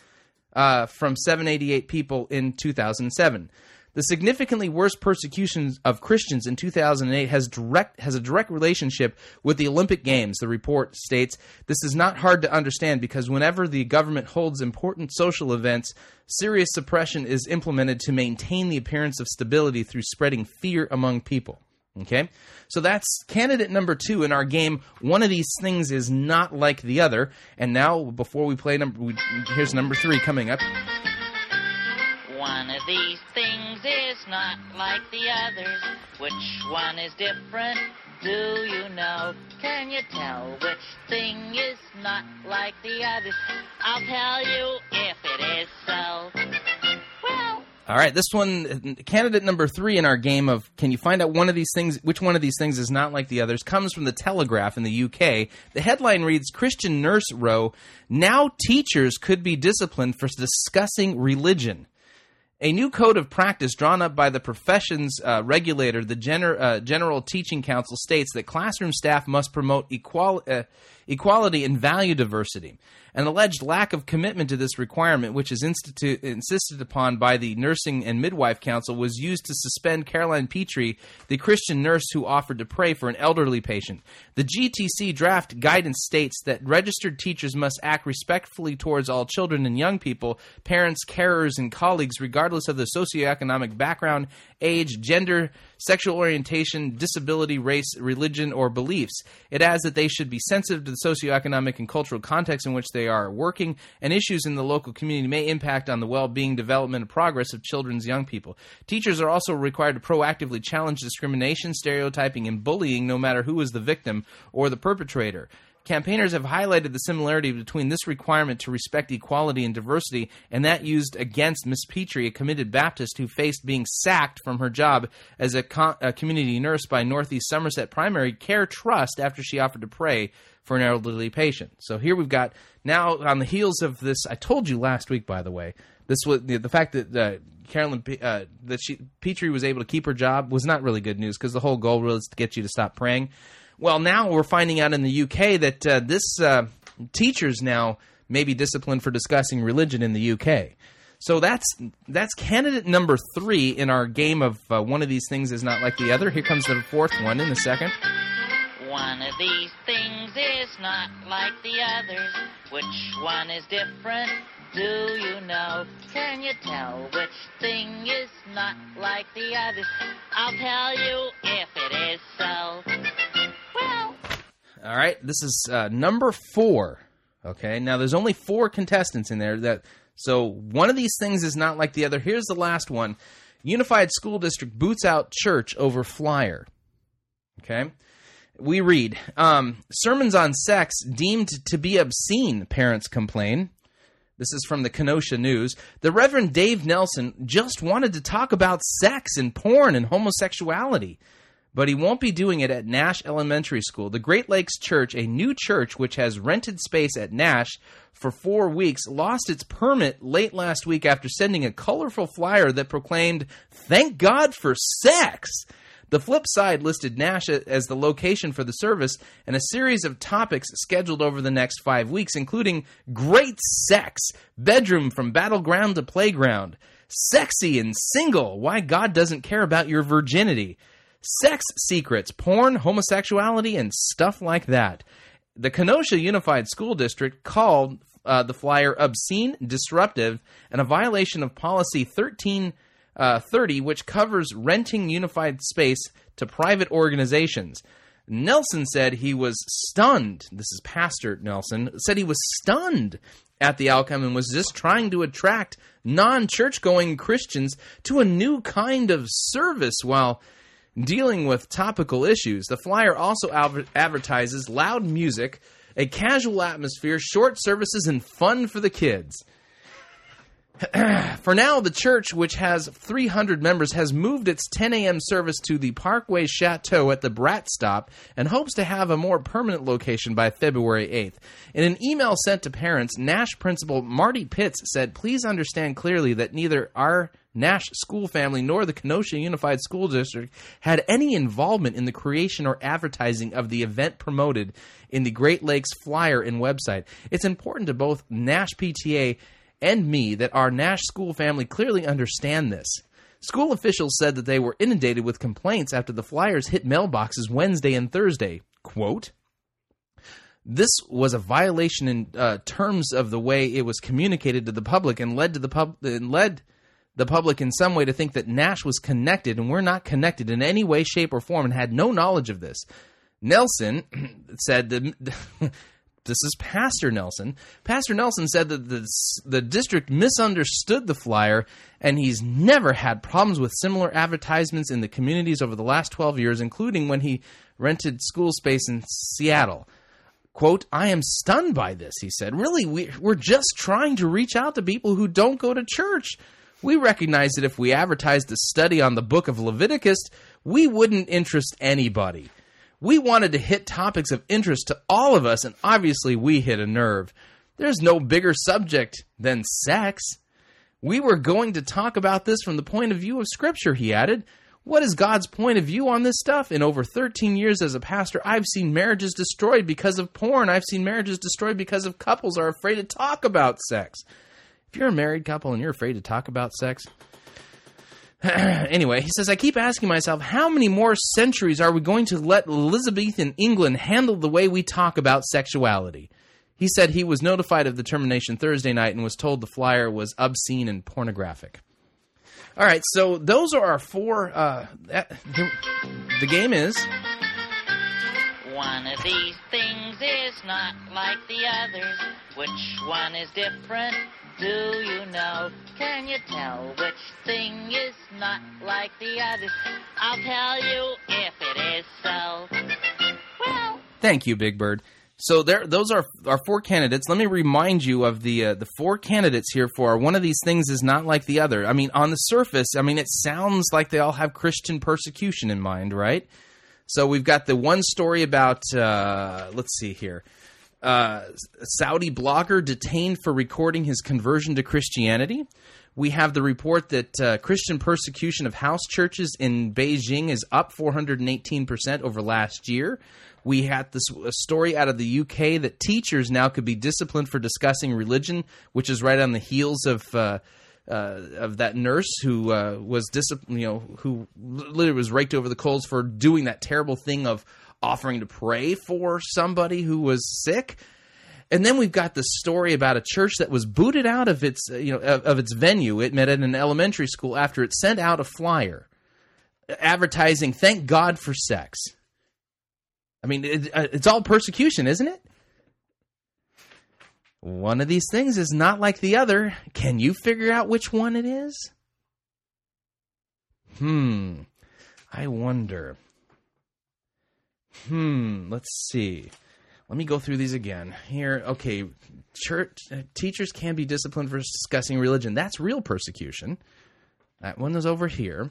uh, from 788 people in 2007. The significantly worse persecution of Christians in 2008 has direct has a direct relationship with the Olympic Games. The report states this is not hard to understand because whenever the government holds important social events, serious suppression is implemented to maintain the appearance of stability through spreading fear among people. Okay, so that's candidate number two in our game. One of these things is not like the other. And now, before we play number, here's number three coming up. One of these things is not like the others. Which one is different? Do you know? Can you tell which thing is not like the others? I'll tell you if it is so. All right, this one, candidate number three in our game of can you find out one of these things, which one of these things is not like the others, comes from the Telegraph in the UK. The headline reads Christian nurse row, now teachers could be disciplined for discussing religion. A new code of practice drawn up by the profession's uh, regulator, the Gener- uh, General Teaching Council, states that classroom staff must promote equal- uh, equality and value diversity. An alleged lack of commitment to this requirement, which is institu- insisted upon by the Nursing and Midwife Council, was used to suspend Caroline Petrie, the Christian nurse who offered to pray for an elderly patient. The GTC draft guidance states that registered teachers must act respectfully towards all children and young people, parents, carers, and colleagues, regardless of their socioeconomic background, age, gender, sexual orientation, disability, race, religion, or beliefs. It adds that they should be sensitive to the socioeconomic and cultural context in which they are working, and issues in the local community may impact on the well being, development, and progress of children's young people. Teachers are also required to proactively challenge discrimination, stereotyping, and bullying, no matter who is the victim or the perpetrator. Campaigners have highlighted the similarity between this requirement to respect equality and diversity and that used against Miss Petrie, a committed Baptist who faced being sacked from her job as a, co- a community nurse by Northeast Somerset Primary Care Trust after she offered to pray for an elderly patient. So here we've got now on the heels of this. I told you last week, by the way, this was the, the fact that uh, Carolyn uh, that she Petrie was able to keep her job was not really good news because the whole goal was to get you to stop praying. Well, now we're finding out in the UK that uh, this uh, teachers now may be disciplined for discussing religion in the UK. So that's that's candidate number three in our game of uh, one of these things is not like the other. Here comes the fourth one in a second. One of these things is not like the others. Which one is different? Do you know? Can you tell which thing is not like the others? I'll tell you if it is so. All right, this is uh, number four. Okay, now there's only four contestants in there. That so one of these things is not like the other. Here's the last one: Unified School District boots out church over flyer. Okay, we read um, sermons on sex deemed to be obscene. Parents complain. This is from the Kenosha News. The Reverend Dave Nelson just wanted to talk about sex and porn and homosexuality but he won't be doing it at Nash Elementary School. The Great Lakes Church, a new church which has rented space at Nash for four weeks, lost its permit late last week after sending a colorful flyer that proclaimed, Thank God for sex! The flip side listed Nash as the location for the service and a series of topics scheduled over the next five weeks, including great sex, bedroom from battleground to playground, sexy and single, why God doesn't care about your virginity, sex secrets, porn, homosexuality, and stuff like that. The Kenosha Unified School District called uh, the flyer obscene, disruptive, and a violation of policy 1330, which covers renting unified space to private organizations. Nelson said he was stunned. This is Pastor Nelson said he was stunned at the outcome and was just trying to attract non church going Christians to a new kind of service while dealing with topical issues. The flyer also adver- advertises loud music, a casual atmosphere, short services, and fun for the kids. for now, the church, which has 300 members, has moved its 10 a.m. service to the Parkway Chateau at the Brat Stop and hopes to have a more permanent location by February 8th. In an email sent to parents, Nash principal Marty Pitts said, Please understand clearly that neither our Nash school family nor the Kenosha Unified School District had any involvement in the creation or advertising of the event promoted in the Great Lakes flyer and website. It's important to both Nash PTA and me that our Nash school family clearly understand this. School officials said that they were inundated with complaints after the flyers hit mailboxes Wednesday and Thursday. Quote, this was a violation in uh, terms of the way it was communicated to the public and led to the pub and led the public in some way to think that Nash was connected and we're not connected in any way, shape, or form and had no knowledge of this. Nelson said that this is Pastor Nelson. Pastor Nelson said that the, the district misunderstood the flyer and he's never had problems with similar advertisements in the communities over the last 12 years, including when he rented school space in Seattle. Quote, I am stunned by this, he said. Really, we, we're just trying to reach out to people who don't go to church. We recognize that if we advertised a study on the book of Leviticus, we wouldn't interest anybody. We wanted to hit topics of interest to all of us, and obviously we hit a nerve. There's no bigger subject than sex. We were going to talk about this from the point of view of Scripture, he added. What is God's point of view on this stuff? In over 13 years as a pastor, I've seen marriages destroyed because of porn. I've seen marriages destroyed because of couples are afraid to talk about sex. If you're a married couple and you're afraid to talk about sex, anyway, he says, I keep asking myself, how many more centuries are we going to let Elizabethan England handle the way we talk about sexuality? He said he was notified of the termination Thursday night and was told the flyer was obscene and pornographic. All right, so those are our four. Uh, that, the, the game is. One of these things is not like the others. Which one is different? Do you know? Can you tell which thing is not like the others? I'll tell you if it is so. Well, Thank you, Big Bird. So there, those are our four candidates. Let me remind you of the uh, the four candidates here for one of these things is not like the other. I mean, on the surface, I mean, it sounds like they all have Christian persecution in mind, right? So we've got the one story about uh, let's see here, uh, Saudi blogger detained for recording his conversion to Christianity. We have the report that uh, Christian persecution of house churches in Beijing is up 418% over last year. We had this story out of the UK that teachers now could be disciplined for discussing religion, which is right on the heels of uh, uh, of that nurse who uh, was disciplined, you know, who literally was raked over the coals for doing that terrible thing of offering to pray for somebody who was sick. And then we've got the story about a church that was booted out of its, uh, you know, of, of its venue. It met at an elementary school after it sent out a flyer advertising "Thank God for sex." I mean, it, uh, it's all persecution, isn't it? One of these things is not like the other. Can you figure out which one it is? Hmm. I wonder. Hmm. Let's see. Let me go through these again. Here, okay. Church uh, teachers can be disciplined for discussing religion. That's real persecution. That one is over here.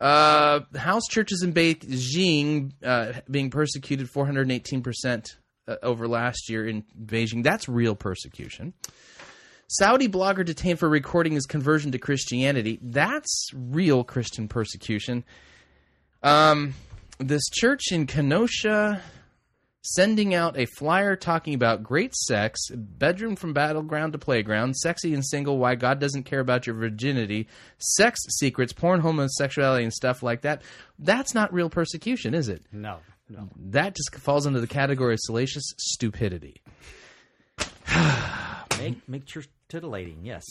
Uh, house churches in Beijing uh, being persecuted 418% uh, over last year in Beijing. That's real persecution. Saudi blogger detained for recording his conversion to Christianity. That's real Christian persecution. Um, this church in Kenosha sending out a flyer talking about great sex, bedroom from battleground to playground, sexy and single, why God doesn't care about your virginity, sex secrets, porn, homosexuality, and stuff like that. That's not real persecution, is it? No, no. That just falls under the category of salacious stupidity. make make church titillating. Yes.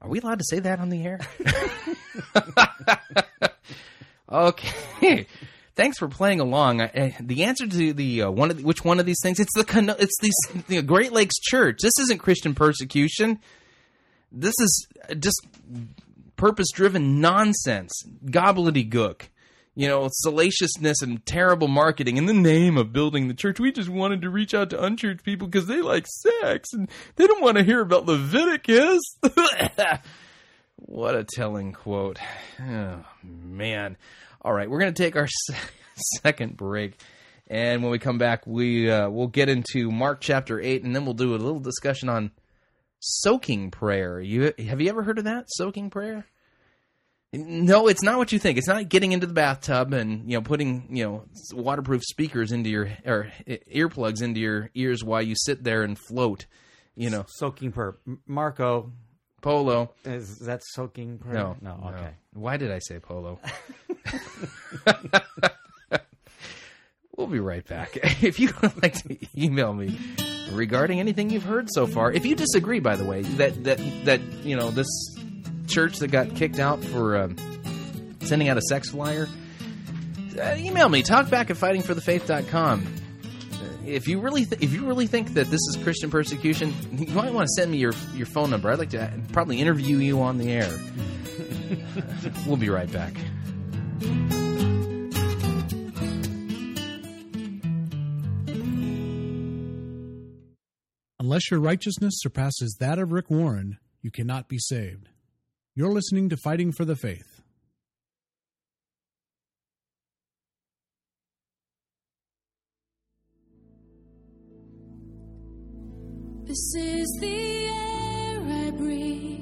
Are we allowed to say that on the air? okay. Thanks for playing along. Uh, the answer to the uh, one of the, which one of these things? It's the it's the, the Great Lakes Church. This isn't Christian persecution. This is just purpose-driven nonsense, gobbledygook. You know, salaciousness and terrible marketing in the name of building the church. We just wanted to reach out to unchurched people because they like sex and they don't want to hear about Leviticus. what a telling quote. Oh, man. All right, we're going to take our second break, and when we come back, we uh, we'll get into Mark chapter eight, and then we'll do a little discussion on soaking prayer. You have you ever heard of that soaking prayer? No, it's not what you think. It's not getting into the bathtub and you know putting you know waterproof speakers into your or earplugs into your ears while you sit there and float. You know, soaking prayer. Marco, Polo. Is that soaking prayer? No. No, no. Why did I say polo? we'll be right back. If you would like to email me regarding anything you've heard so far, if you disagree, by the way, that that that you know this church that got kicked out for um, sending out a sex flyer, uh, email me talkback at fightingforthefaith.com if you really th- if you really think that this is Christian persecution, you might want to send me your your phone number. I'd like to probably interview you on the air. we'll be right back. Unless your righteousness surpasses that of Rick Warren, you cannot be saved. You're listening to Fighting for the Faith. This is the air I breathe.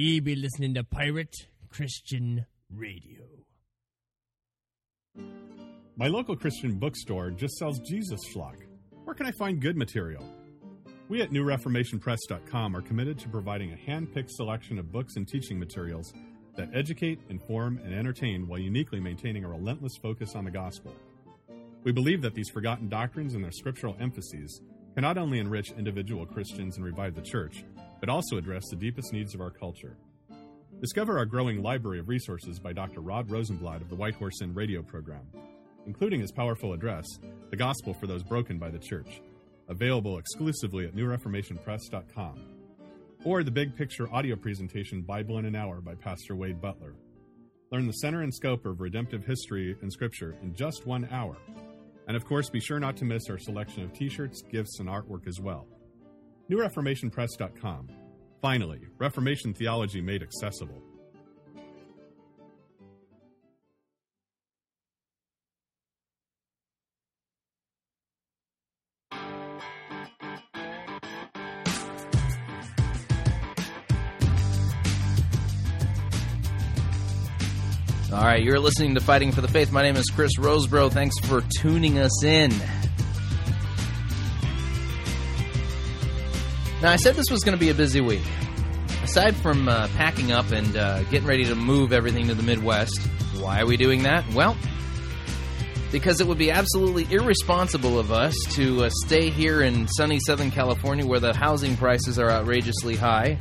Ye be listening to Pirate Christian Radio. My local Christian bookstore just sells Jesus schlock. Where can I find good material? We at NewReformationPress.com are committed to providing a hand picked selection of books and teaching materials that educate, inform, and entertain while uniquely maintaining a relentless focus on the gospel. We believe that these forgotten doctrines and their scriptural emphases can not only enrich individual Christians and revive the church, but also address the deepest needs of our culture. Discover our growing library of resources by Dr. Rod Rosenbladt of the White Horse Inn radio program, including his powerful address, The Gospel for Those Broken by the Church, available exclusively at newreformationpress.com, or the big picture audio presentation Bible in an Hour by Pastor Wade Butler. Learn the center and scope of redemptive history and scripture in just one hour. And of course, be sure not to miss our selection of t shirts, gifts, and artwork as well. NewReformationPress.com. Finally, Reformation theology made accessible. All right, you're listening to Fighting for the Faith. My name is Chris Rosebrough. Thanks for tuning us in. Now, I said this was going to be a busy week. Aside from uh, packing up and uh, getting ready to move everything to the Midwest, why are we doing that? Well, because it would be absolutely irresponsible of us to uh, stay here in sunny Southern California where the housing prices are outrageously high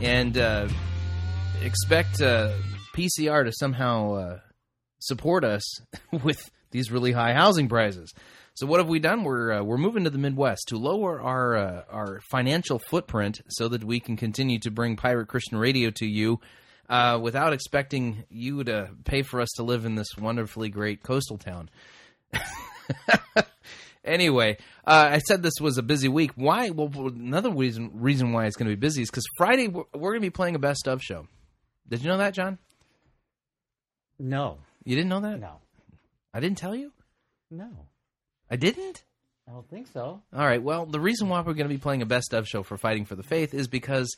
and uh, expect uh, PCR to somehow uh, support us with these really high housing prices. So what have we done? We're uh, we're moving to the Midwest to lower our uh, our financial footprint so that we can continue to bring Pirate Christian Radio to you uh, without expecting you to pay for us to live in this wonderfully great coastal town. anyway, uh, I said this was a busy week. Why? Well, another reason reason why it's going to be busy is because Friday we're, we're going to be playing a best of show. Did you know that, John? No. You didn't know that? No. I didn't tell you. No. I didn't. I don't think so. All right. Well, the reason why we're going to be playing a best of show for Fighting for the Faith is because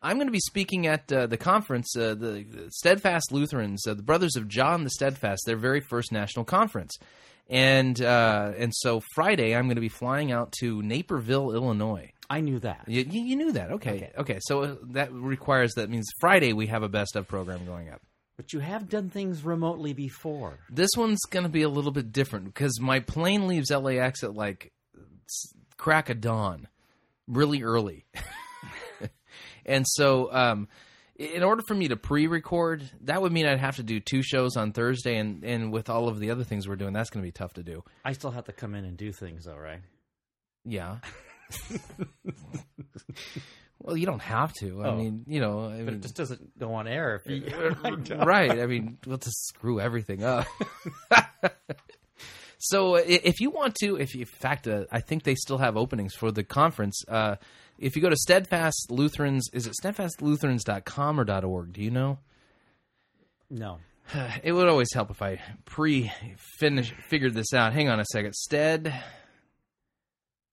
I'm going to be speaking at uh, the conference, uh, the Steadfast Lutherans, uh, the Brothers of John the Steadfast, their very first national conference, and uh, and so Friday I'm going to be flying out to Naperville, Illinois. I knew that. You, you knew that? Okay. Okay. So uh, that requires that means Friday we have a best of program going up. But you have done things remotely before. This one's going to be a little bit different because my plane leaves LAX at like crack of dawn, really early. and so, um, in order for me to pre-record, that would mean I'd have to do two shows on Thursday, and and with all of the other things we're doing, that's going to be tough to do. I still have to come in and do things, though, right? Yeah. well, you don't have to. I Oh. mean, you know, I But mean, it just doesn't go on air if you. right. I mean, we'll just screw everything up. so, uh, if you want to, if you, in fact, uh, I think they still have openings for the conference. Uh, if you go to Steadfast Lutherans, is it steadfastlutherans.com or .org? Do you know? No. It would always help if I pre finish figured this out. Hang on a second. Stead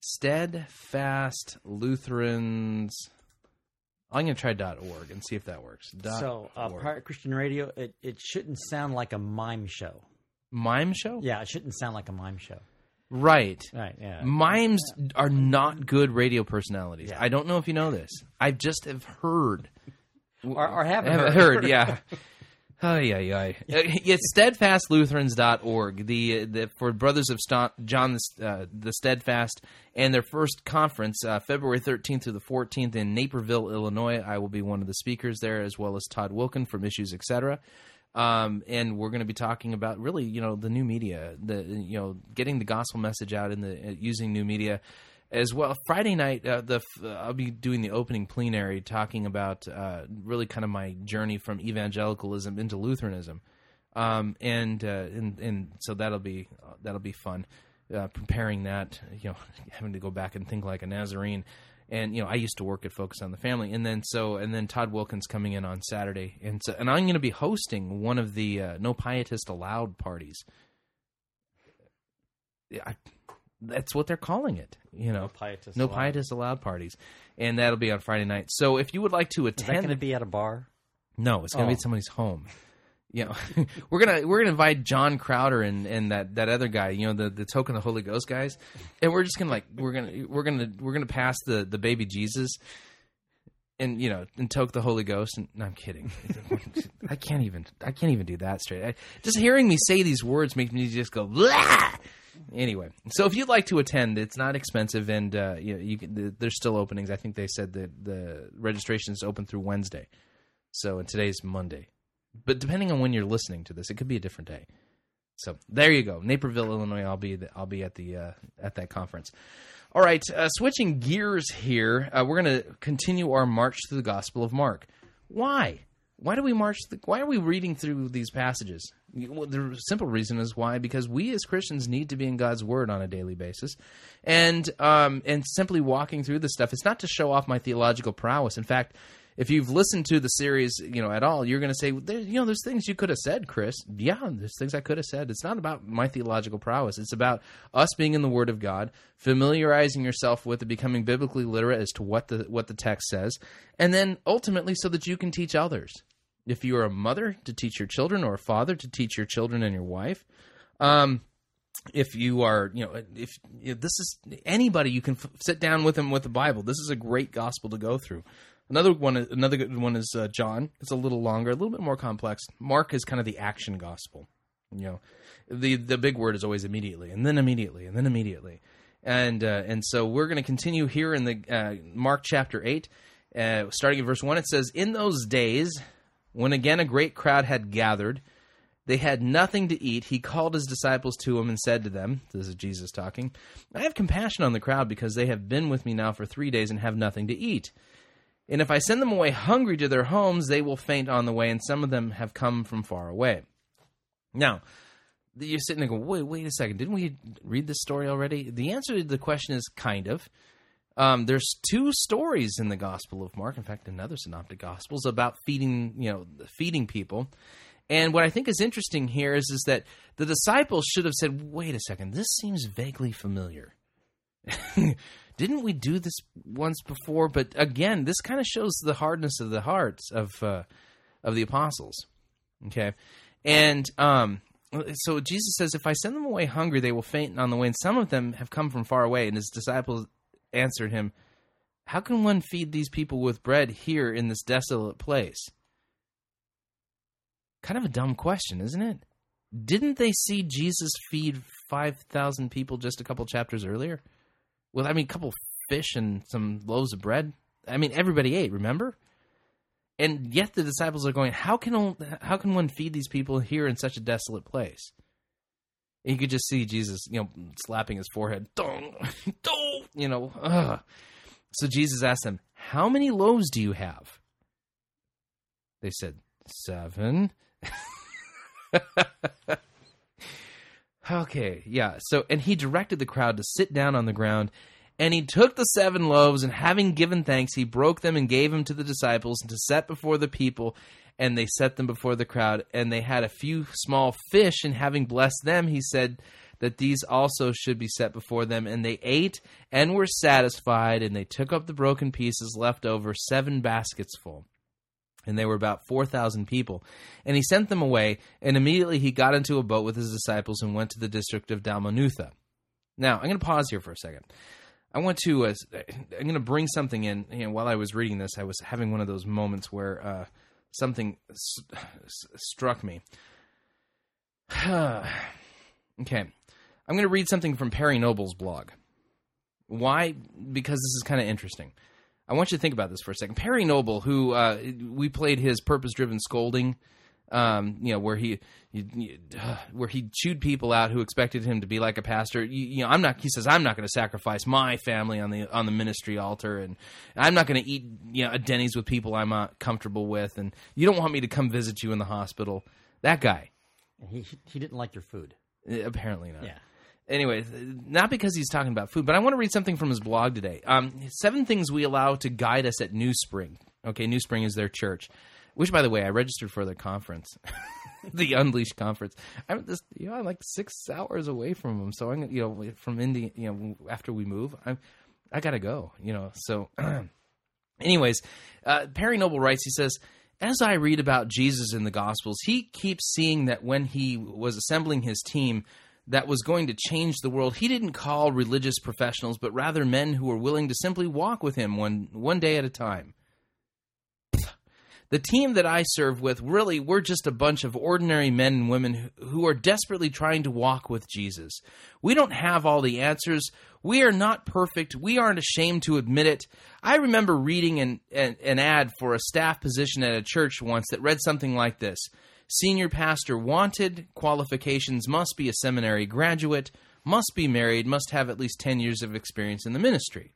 Steadfast Lutherans. I'm going to try .org and see if that works. Dot So, uh, org. Pirate Christian Radio, it, it shouldn't sound like a mime show. mime show? Yeah, it shouldn't sound like a mime show. Right. Right, yeah. Mimes are not good radio personalities. I don't know if you know this. I just have heard. Or, or haven't Have heard. yeah. Oh yeah, yeah. It's steadfastlutherans.org. The the for Brothers of John the, uh, the Steadfast and their first conference, uh, February 13th through the 14th in Naperville, Illinois. I will be one of the speakers there, as well as Todd Wilken from Issues Etc. Um, and we're going to be talking about really, you know, the new media, the you know, getting the gospel message out in the uh, using new media as well. Friday night, uh, the uh, I'll be doing the opening plenary, talking about uh, really kind of my journey from evangelicalism into Lutheranism, um, and, uh, and and so that'll be that'll be fun. Uh, preparing that, you know, having to go back and think like a Nazarene, and you know, I used to work at Focus on the Family, and then so and then Todd Wilken's coming in on Saturday, and so and I'm going to be hosting one of the uh, No Pietist Allowed parties. Yeah, that's what they're calling it. You know, No Pietist no Allowed. pietist allowed parties, and that'll be on Friday night. So if you would like to Is that attend, going to be at a bar? no, it's going to be Oh. at somebody's home. you know, we're gonna we're gonna invite John Crowder and, and that, that other guy, you know, the, the token of the Holy Ghost guys, and we're just gonna like we're gonna we're gonna we're gonna pass the, the baby Jesus, and you know, and toke the Holy Ghost. And no, I'm kidding. I can't even I can't even do that straight. I, just hearing me say these words makes me just go. Anyway, so if you'd like to attend, it's not expensive, and uh, you, you can, the, there's still openings. I think they said that the registration is open through Wednesday. So and today's Monday, but depending on when you're listening to this, it could be a different day. So there you go, Naperville, Illinois. I'll be the, I'll be at the uh, at that conference. All right, uh, switching gears here, uh, we're going to continue our march through the Gospel of Mark. Why? Why do we march? Why are we reading through these passages? Well, the simple reason is why because we as Christians need to be in God's Word on a daily basis, and um, and simply walking through this stuff. It's not to show off my theological prowess. In fact, if you've listened to the series, you know, at all, you're going to say, you know, there's things you could have said, Chris. Yeah, there's things I could have said. It's not about my theological prowess. It's about us being in the Word of God, familiarizing yourself with it, becoming biblically literate as to what the what the text says, and then ultimately so that you can teach others. If you are a mother, to teach your children, or a father, to teach your children and your wife. Um, if you are, you know, if, this is anybody, you can f- sit down with them with the Bible. This is a great gospel to go through. Another one, another good one is uh, John. It's a little longer, a little bit more complex. Mark is kind of the action gospel. You know, the the big word is always immediately, and then immediately, and then immediately, and uh, and so we're going to continue here in the uh, Mark chapter eight, uh, starting at verse one. It says, "In those days, when again a great crowd had gathered." They had nothing to eat. He called his disciples to him and said to them, This is Jesus talking, I have compassion on the crowd because they have been with me now for three days and have nothing to eat. And if I send them away hungry to their homes, they will faint on the way, and some of them have come from far away. Now, you're sitting there going, wait, wait a second. Didn't we read this story already? The answer to the question is kind of. Um, there's two stories in the Gospel of Mark, in fact, another synoptic Gospels about feeding, you know, feeding people. And what I think is interesting here is, is that the disciples should have said, wait a second, this seems vaguely familiar. Didn't we do this once before? But again, this kind of shows the hardness of the hearts of uh, of the apostles. Okay, and um, so Jesus says, "If I send them away hungry, they will faint on the way." And some of them have come from far away. And his disciples answered him, "How can one feed these people with bread here in this desolate place?" Kind of a dumb question, isn't it? Didn't they see Jesus feed 5,000 people just a couple chapters earlier? Well, I mean, a couple fish and some loaves of bread. I mean, everybody ate, remember? And yet the disciples are going, how can, how can one feed these people here in such a desolate place? You could just see Jesus, you know, slapping his forehead. Dong, dong, you know. Ugh. So Jesus asked them, how many loaves do you have? They said, seven. okay, yeah. So, and he directed the crowd to sit down on the ground. And he took the seven loaves, and having given thanks, he broke them and gave them to the disciples and to set before the people. And they set them before the crowd. And they had a few small fish, and having blessed them, he said that these also should be set before them. And they ate and were satisfied, and they took up the broken pieces left over, seven baskets full and they were about 4,000 people. And he sent them away, and immediately he got into a boat with his disciples and went to the district of Dalmanutha. Now, I'm going to pause here for a second. I want to, uh, I'm going to bring something in. You know, while I was reading this, I was having one of those moments where uh, something s- s- struck me. okay. I'm going to read something from Perry Noble's blog. Why? Because this is kind of interesting. I want you to think about this for a second. Perry Noble, who uh, we played his purpose-driven scolding, um, you know, where he you, you, uh, where he chewed people out who expected him to be like a pastor. You, you know, I'm not. He says I'm not going to sacrifice my family on the on the ministry altar, and I'm not going to eat you know a Denny's with people I'm not comfortable with, and you don't want me to come visit you in the hospital. That guy. He he didn't like your food. Uh, Apparently not. Yeah. Anyway, not because he's talking about food, but I want to read something from his blog today. Um, seven things we allow to guide us at New Spring. Okay, New Spring is their church, which, by the way, I registered for their conference, the Unleashed conference. I'm just, you know, I'm like six hours away from them, so I'm, you know, from India, you know, after we move, I'm, I gotta go, you know. So, anyways, uh, Perry Noble writes. He says, as I read about Jesus in the Gospels, he keeps seeing that when he was assembling his team that was going to change the world, he didn't call religious professionals, but rather men who were willing to simply walk with him one, one day at a time. The team that I serve with, really, we're just a bunch of ordinary men and women who are desperately trying to walk with Jesus. We don't have all the answers. We are not perfect. We aren't ashamed to admit it. I remember reading an, an, an ad for a staff position at a church once that read something like this Senior pastor wanted, qualifications must be a seminary graduate, must be married, must have at least 10 years of experience in the ministry.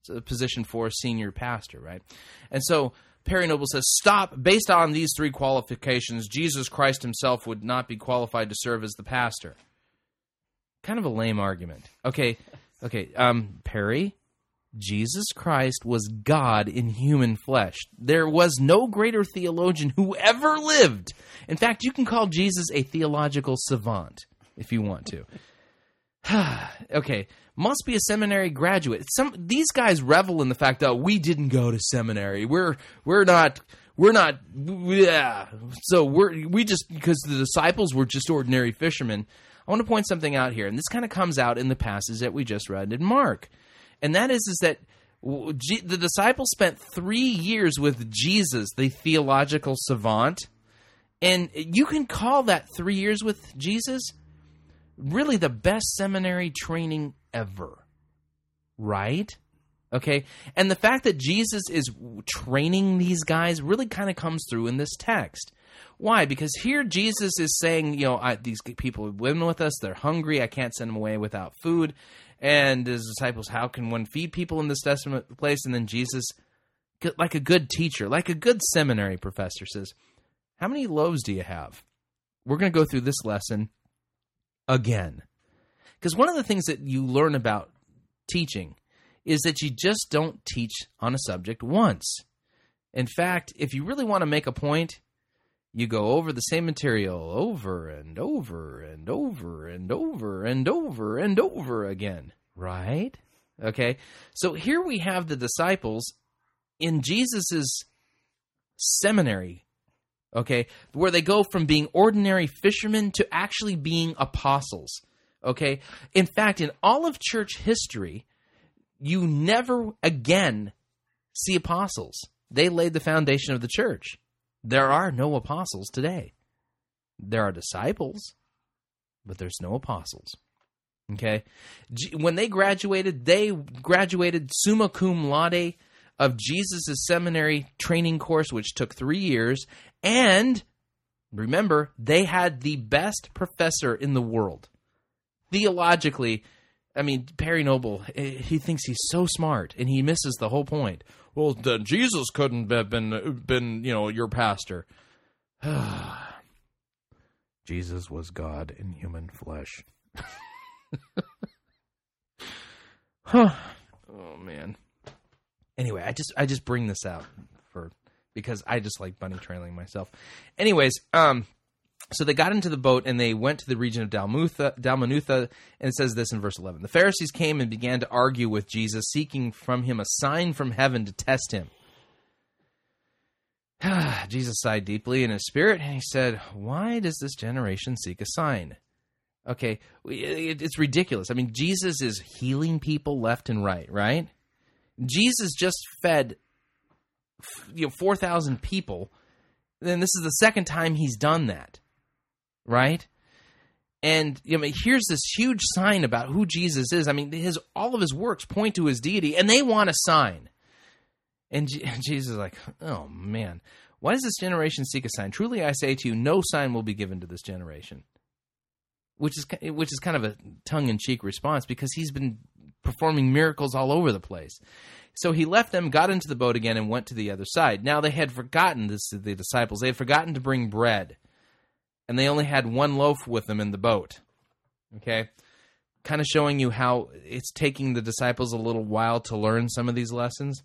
It's a position for a senior pastor, right? And so Perry Noble says, Stop. Based on these three qualifications, Jesus Christ himself would not be qualified to serve as the pastor. Kind of a lame argument. Okay, okay, um, Perry, Jesus Christ was God in human flesh. There was no greater theologian who ever lived. In fact, you can call Jesus a theological savant if you want to. okay, must be a seminary graduate. Some these guys revel in the fact that we didn't go to seminary. We're we're not we're not yeah. So we're we just because the disciples were just ordinary fishermen. I want to point something out here, and this kind of comes out in the passage that we just read in Mark, and that is is that the disciples spent three years with Jesus, the theological savant, and you can call that three years with Jesus really the best seminary training ever. Right? Okay? And the fact that Jesus is training these guys really kind of comes through in this text. Why? Because here Jesus is saying, you know, I, these people have been with us, they're hungry, I can't send them away without food. And his disciples, how can one feed people in this desolate place? And then Jesus, like a good teacher, like a good seminary professor, says, How many loaves do you have? We're going to go through this lesson again. Because one of the things that you learn about teaching is that you just don't teach on a subject once. In fact, if you really want to make a point, you go over the same material over and over and over and over and over and over again, right? Okay. So here we have the disciples in Jesus's seminary okay, where they go from being ordinary fishermen to actually being apostles. Okay? In fact, in all of church history, you never again see apostles. They laid the foundation of the church. There are no apostles today. There are disciples, but there's no apostles. Okay? When they graduated, they graduated summa cum laude of Jesus' seminary training course, which took three years. And remember, they had the best professor in the world. Theologically, I mean, Perry Noble, eh, he thinks he's so smart and he misses the whole point. Well, then Jesus couldn't have been, been you know, your pastor. Jesus was God in human flesh. huh. Oh, man. Anyway, I just I just bring this out for because I just like bunny trailing myself. Anyways, um, so they got into the boat and they went to the region of Dalmutha, Dalmanutha, and it says this in verse 11. The Pharisees came and began to argue with Jesus, seeking from him a sign from heaven to test him. Jesus sighed deeply in his spirit and he said, Why does this generation seek a sign? Okay, it's ridiculous. I mean, Jesus is healing people left and right, right? Jesus just fed you know 4,000 people. Then this is the second time he's done that. Right? And you know, here's this huge sign about who Jesus is. I mean, his all of his works point to his deity, and they want a sign. And Jesus is like, "Oh man, why does this generation seek a sign? Truly, I say to you, no sign will be given to this generation." Which is which is kind of a tongue in cheek response because he's been performing miracles all over the place. So he left them, got into the boat again, and went to the other side. Now they had forgotten this the disciples. They had forgotten to bring bread, and they only had one loaf with them in the boat. Okay, kind of showing you how it's taking the disciples a little while to learn some of these lessons.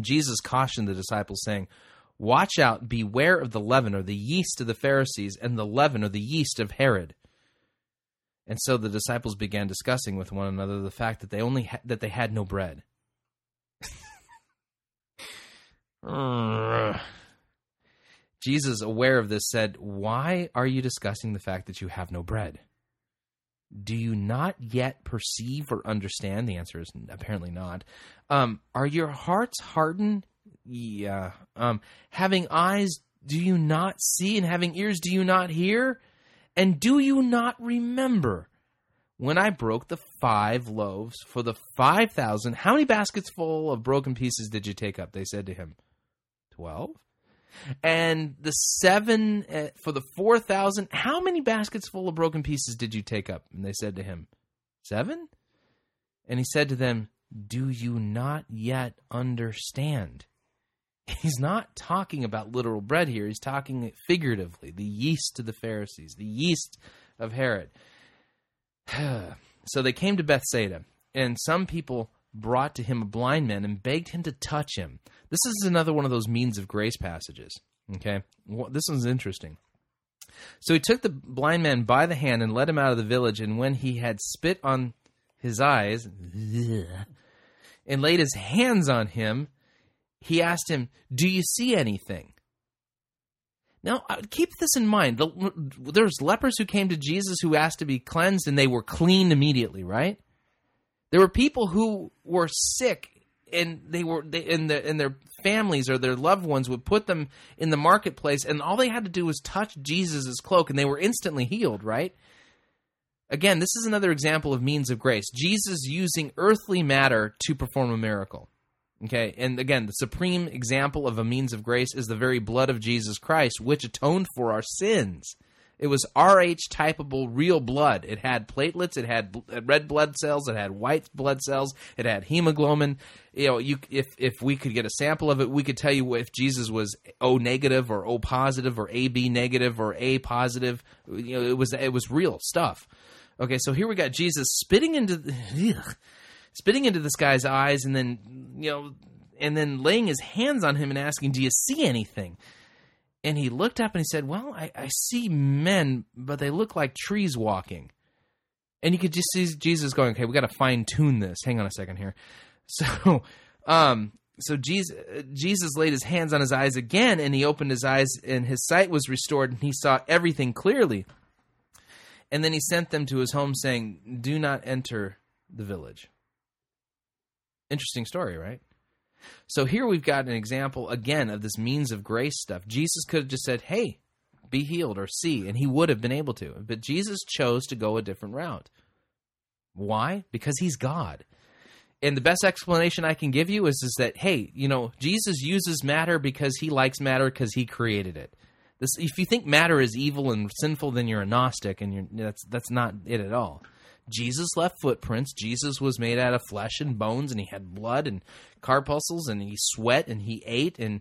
Jesus cautioned the disciples, saying, Watch out, beware of the leaven or the yeast of the Pharisees and the leaven or the yeast of Herod. And so the disciples began discussing with one another the fact that they only ha- that they had no bread. Hmm. Jesus, aware of this, said, Why are you discussing the fact that you have no bread? Do you not yet perceive or understand? The answer is apparently not. Um, are your hearts hardened? Yeah. Um, having eyes, do you not see? And having ears, do you not hear? And do you not remember when I broke the five loaves for the five thousand? How many baskets full of broken pieces did you take up? They said to him, Twelve. And the seven uh, for the four thousand. How many baskets full of broken pieces did you take up? And they said to him, Seven. And he said to them, Do you not yet understand? He's not talking about literal bread here. He's talking figuratively, the yeast of the Pharisees, the yeast of Herod. so they came to Bethsaida, and some people brought to him a blind man and begged him to touch him. This is another one of those means of grace passages. Okay, well, this one's interesting. So he took the blind man by the hand and led him out of the village. And when he had spit on his eyes and laid his hands on him, he asked him, Do you see anything? Now, uh, keep this in mind. There's lepers who came to Jesus who asked to be cleansed, and they were cleaned immediately, right? There were people who were sick, and they were they, and, the, their families or their loved ones would put them in the marketplace, and all they had to do was touch Jesus' cloak, and they were instantly healed, right? Again, this is another example of means of grace. Jesus using earthly matter to perform a miracle. Okay, and again, the supreme example of a means of grace is the very blood of Jesus Christ, which atoned for our sins. It was Rh typeable real blood. It had platelets, it had uh, red blood cells, it had white blood cells, it had hemoglobin. You know, you if if we could get a sample of it, we could tell you if Jesus was O negative or O positive or AB negative or A positive. You know, it was it was real stuff. Okay, so here we got Jesus spitting into ugh, spitting into this guy's eyes and then you know and then laying his hands on him and asking do you see anything and he looked up and he said well i, I see men but they look like trees walking. And you could just see jesus going okay we got to fine tune this. Hang on a second here. So um so jesus jesus laid his hands on his eyes again and he opened his eyes and his sight was restored and he saw everything clearly. And then he sent them to his home saying do not enter the village. Interesting story, right? So here we've got an example again of this means of grace stuff. Jesus could have just said, "Hey, be healed or see," and he would have been able to. But Jesus chose to go a different route. Why? Because he's God. And the best explanation I can give you is is that hey, you know, Jesus uses matter because he likes matter because he created it. This, if you think matter is evil and sinful, then you're a Gnostic, and you're, that's that's not it at all. Jesus left footprints. Jesus was made out of flesh and bones, and he had blood and corpuscles, and he sweat and he ate and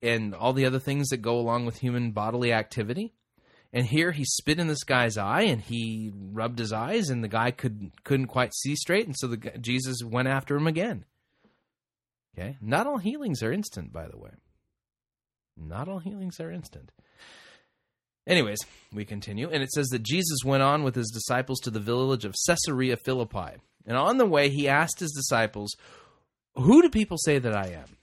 and all the other things that go along with human bodily activity. And here he spit in this guy's eye, and he rubbed his eyes, and the guy could couldn't quite see straight, and so the Jesus went after him again. Okay, not all healings are instant, by the way. Not all healings are instant. Anyways, we continue, and it says that Jesus went on with his disciples to the village of Caesarea Philippi. And on the way, he asked his disciples, Who do people say that I am?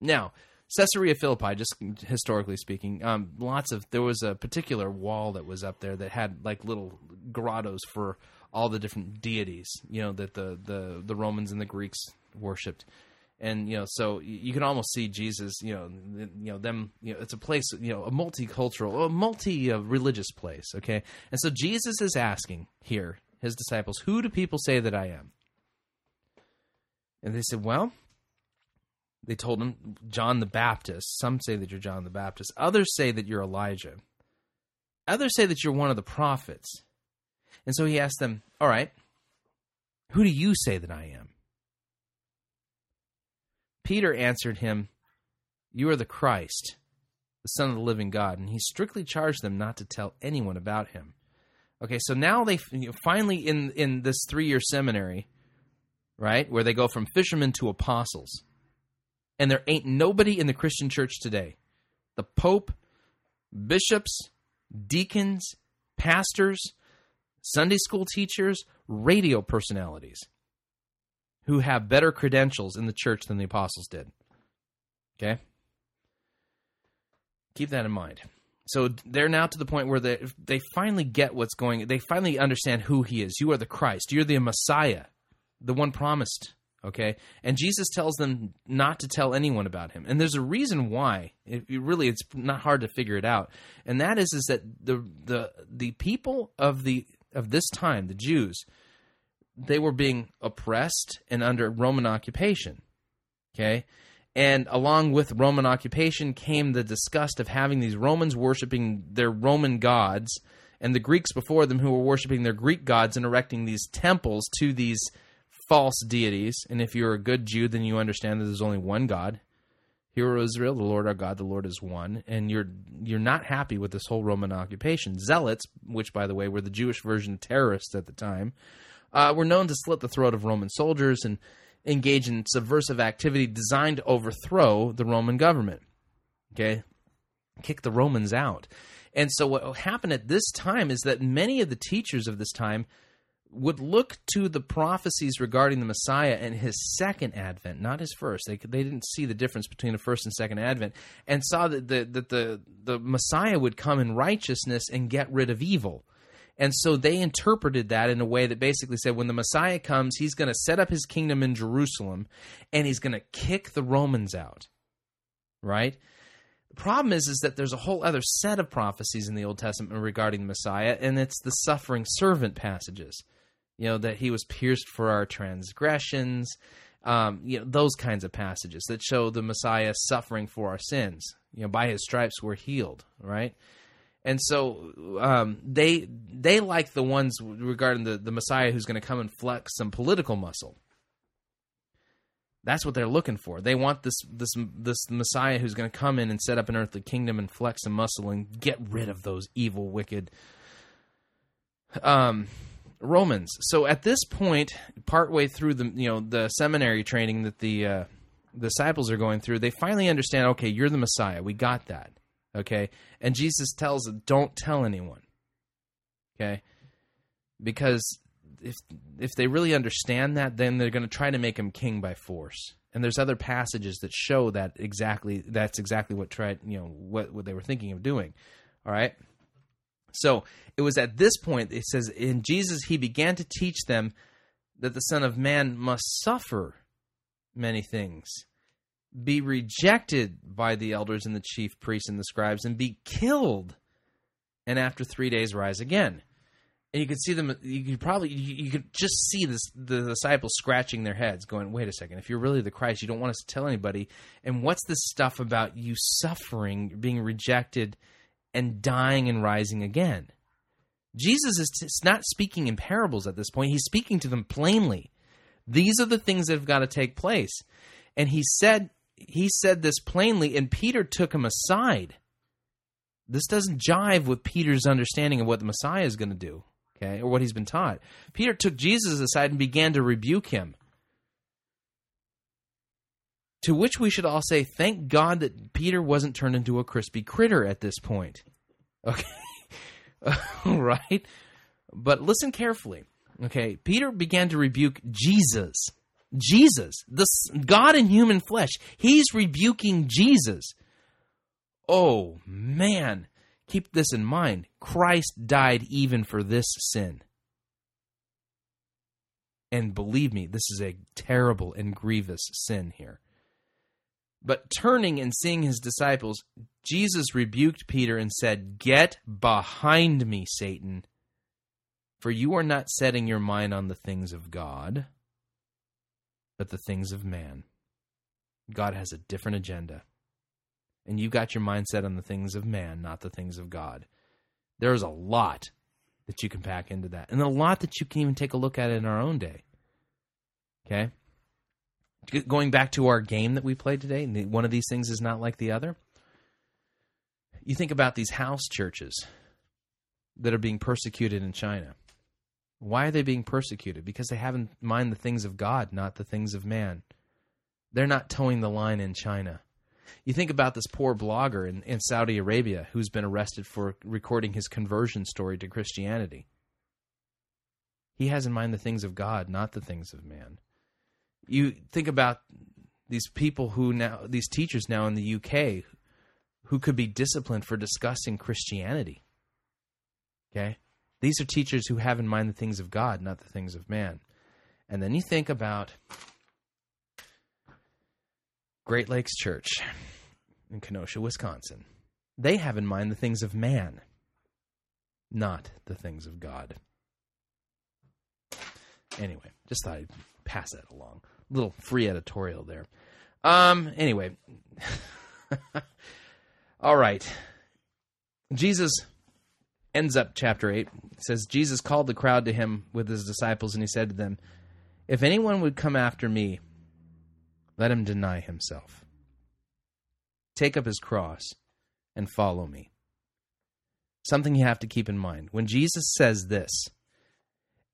Now, Caesarea Philippi, just historically speaking, um, lots of there was a particular wall that was up there that had like little grottos for all the different deities, you know, that the the the Romans and the Greeks worshipped and you know so you can almost see jesus you know you know them you know it's a place you know a multicultural a multi uh, religious place okay? And so jesus is asking here his disciples who do people say that i am? And they said well they told him john the baptist. Some say that you're john the baptist. Others say that you're elijah. Others say that you're one of the prophets. And so he asked them all right who do you say that i am Peter answered him, You are the Christ, the Son of the living God. And he strictly charged them not to tell anyone about him. Okay, so now they finally, in, in this three year seminary, right, where they go from fishermen to apostles, and there ain't nobody in the Christian church today. The Pope, bishops, deacons, pastors, Sunday school teachers, radio personalities who have better credentials in the church than the apostles did. Okay? Keep that in mind. So they're now to the point where they they finally get what's going. They finally understand who he is. You are the Christ. You're the Messiah, the one promised. Okay, and Jesus tells them not to tell anyone about him, and there's a reason why. It, it really, it's not hard to figure it out, and that is is that the the the people of the of this time, the Jews, they were being oppressed and under Roman occupation. Okay, and along with Roman occupation came the disgust of having these Romans worshiping their Roman gods and the Greeks before them who were worshiping their Greek gods and erecting these temples to these false deities. And if you're a good Jew, then you understand that there's only one God. Hear, Israel, the Lord our God, the Lord is one. And you're you're not happy with this whole Roman occupation. Zealots, which by the way were the Jewish version of terrorists at the time, uh, were known to slit the throat of Roman soldiers and engage in subversive activity designed to overthrow the Roman government. Okay? Kick the Romans out. And so what happened at this time is that many of the teachers of this time would look to the prophecies regarding the Messiah and his second advent, not his first. They they didn't see the difference between the first and second advent, and saw that the that the the Messiah would come in righteousness and get rid of evil. And so they interpreted that in a way that basically said when the Messiah comes, he's going to set up his kingdom in Jerusalem and he's going to kick the Romans out. Right? The problem is is that there's a whole other set of prophecies in the Old Testament regarding the Messiah and it's the suffering servant passages. You know that he was pierced for our transgressions, um, you know those kinds of passages that show the Messiah suffering for our sins. You know, by his stripes we're healed, right? And so um, they they like the ones regarding the, the Messiah who's going to come and flex some political muscle. That's what they're looking for. They want this this this Messiah who's going to come in and set up an earthly kingdom and flex some muscle and get rid of those evil, wicked um, Romans. So at this point, partway through the you know the seminary training that the uh, disciples are going through, they finally understand. Okay, you're the Messiah. We got that. Okay, and Jesus tells them, "Don't tell anyone." Okay, because if if they really understand that, then they're going to try to make him king by force. And there's other passages that show that exactly that's exactly what tried you know what what they were thinking of doing. All right. So it was at this point it says in Jesus he began to teach them that the Son of Man must suffer many things, be rejected by the elders and the chief priests and the scribes, and be killed, and after three days rise again. And you could see them. You could probably you, could just see this the disciples scratching their heads, going, "Wait a second! If you're really the Christ, you don't want us to tell anybody. And what's this stuff about you suffering, being rejected, and dying and rising again?" Jesus is not speaking in parables at this point. He's speaking to them plainly. These are the things that have got to take place. And he said he said this plainly and Peter took him aside. This doesn't jive with Peter's understanding of what the Messiah is going to do, okay? Or what he's been taught. Peter took Jesus aside and began to rebuke him. To which we should all say, thank God that Peter wasn't turned into a crispy critter at this point. Okay. right? But listen carefully. Okay, Peter began to rebuke Jesus. Jesus, the God in human flesh. He's rebuking Jesus. Oh man, keep this in mind. Christ died even for this sin. And believe me, this is a terrible and grievous sin here. But turning and seeing his disciples, Jesus rebuked Peter and said, Get behind me, Satan, for you are not setting your mind on the things of God, but the things of man. God has a different agenda. And you got your mindset on the things of man, not the things of God. There's a lot that you can pack into that, and a lot that you can even take a look at in our own day. Okay? Going back to our game that we played today, one of these things is not like the other. You think about these house churches that are being persecuted in China. Why are they being persecuted? Because they have in mind the things of God, not the things of man. They're not toeing the line in China. You think about this poor blogger in, in Saudi Arabia who's been arrested for recording his conversion story to Christianity. He has in mind the things of God, not the things of man. You think about these people who now, these teachers now in the UK who could be disciplined for discussing Christianity. Okay? These are teachers who have in mind the things of God, not the things of man. And then you think about Great Lakes Church in Kenosha, Wisconsin. They have in mind the things of man, not the things of God. Anyway, just thought I'd pass that along. Little free editorial there. Um, anyway. All right. Jesus ends up chapter 8. Says Jesus called the crowd to him with his disciples and he said to them, "If anyone would come after me, let him deny himself. Take up his cross and follow me." Something you have to keep in mind. When Jesus says this,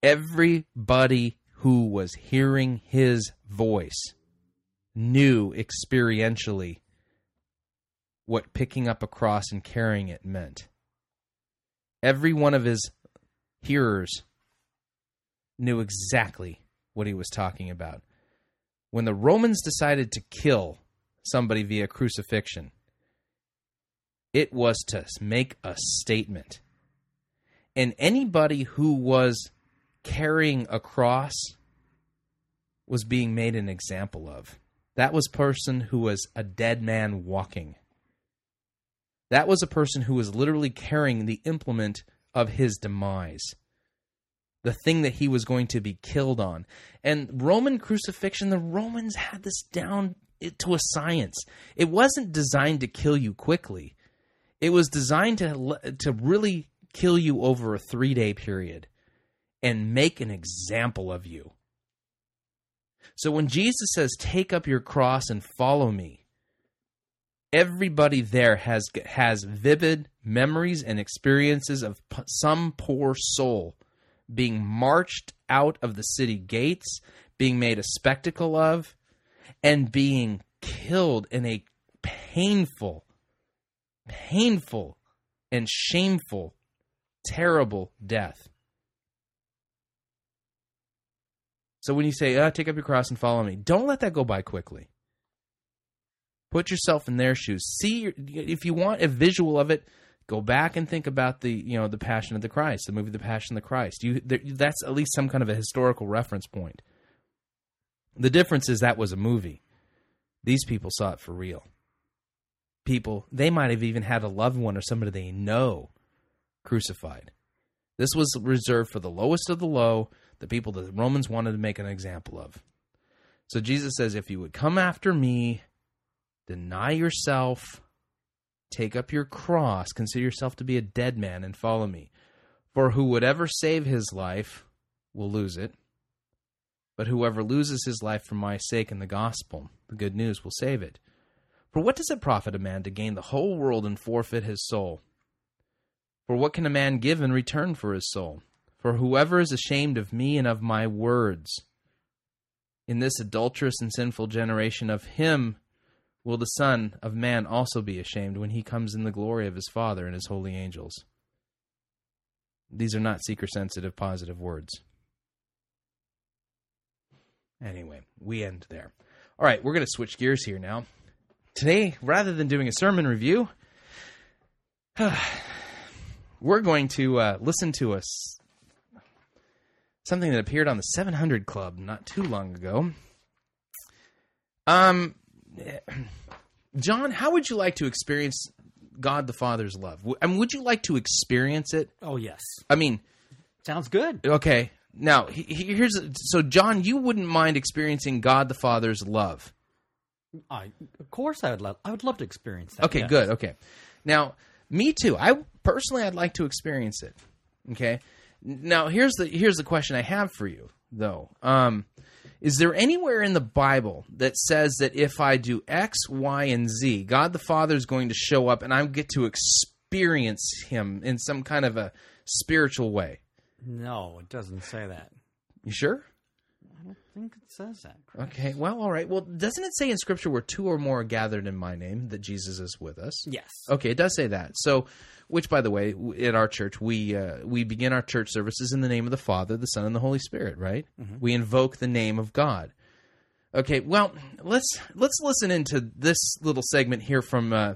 everybody who was hearing his voice knew experientially what picking up a cross and carrying it meant. Every one of his hearers knew exactly what he was talking about. When the Romans decided to kill somebody via crucifixion, it was to make a statement. And anybody who was carrying a cross was being made an example of. That was person who was a dead man walking. That was a person who was literally carrying the implement of his demise. The thing that he was going to be killed on. And Roman crucifixion, the Romans had this down to a science. It wasn't designed to kill you quickly. It was designed to to really kill you over a 3-day period and make an example of you. So when Jesus says, "Take up your cross and follow me," everybody there has has vivid memories and experiences of p- some poor soul being marched out of the city gates, being made a spectacle of, and being killed in a painful, painful, and shameful, terrible death. So when you say, uh, take up your cross and follow me, don't let that go by quickly. Put yourself in their shoes. See, if you want a visual of it, go back and think about the, you know, the Passion of the Christ, the movie The Passion of the Christ. You, there, that's at least some kind of a historical reference point. The difference is that was a movie. These people saw it for real. People, they might have even had a loved one or somebody they know crucified. This was reserved for the lowest of the low, the people that the Romans wanted to make an example of. So Jesus says, If you would come after me, deny yourself, take up your cross, consider yourself to be a dead man, and follow me. For who would ever save his life will lose it, but whoever loses his life for my sake and the gospel, the good news, will save it. For what does it profit a man to gain the whole world and forfeit his soul? For what can a man give in return for his soul? For whoever is ashamed of me and of my words in this adulterous and sinful generation, of him will the Son of Man also be ashamed when he comes in the glory of his Father and his holy angels. These are not seeker sensitive positive words. Anyway, we end there. All right, we're going to switch gears here now. Today, rather than doing a sermon review, we're going to uh, listen to us something that appeared on the 700 Club not too long ago. Um, John, how would you like to experience God the Father's love? I mean, would you like to experience it? Oh yes. I mean, sounds good. Okay. Now, here's so John, you wouldn't mind experiencing God the Father's love. I, of course, I would love. I would love to experience that. Okay, yes. good. Okay, now me too. I personally, I'd like to experience it. Okay. Now here's the here's the question I have for you though. Um, is there anywhere in the Bible that says that if I do X, Y, and Z, God the Father is going to show up and I get to experience Him in some kind of a spiritual way? No, it doesn't say that. You sure? I don't think it says that. Chris. Okay. Well, all right. Well, doesn't it say in Scripture where two or more are gathered in my name that Jesus is with us? Yes. Okay, it does say that. So, which, by the way, at our church, we uh, we begin our church services in the name of the Father, the Son, and the Holy Spirit. Right? Mm-hmm. We invoke the name of God. Okay. Well, let's let's listen into this little segment here from uh,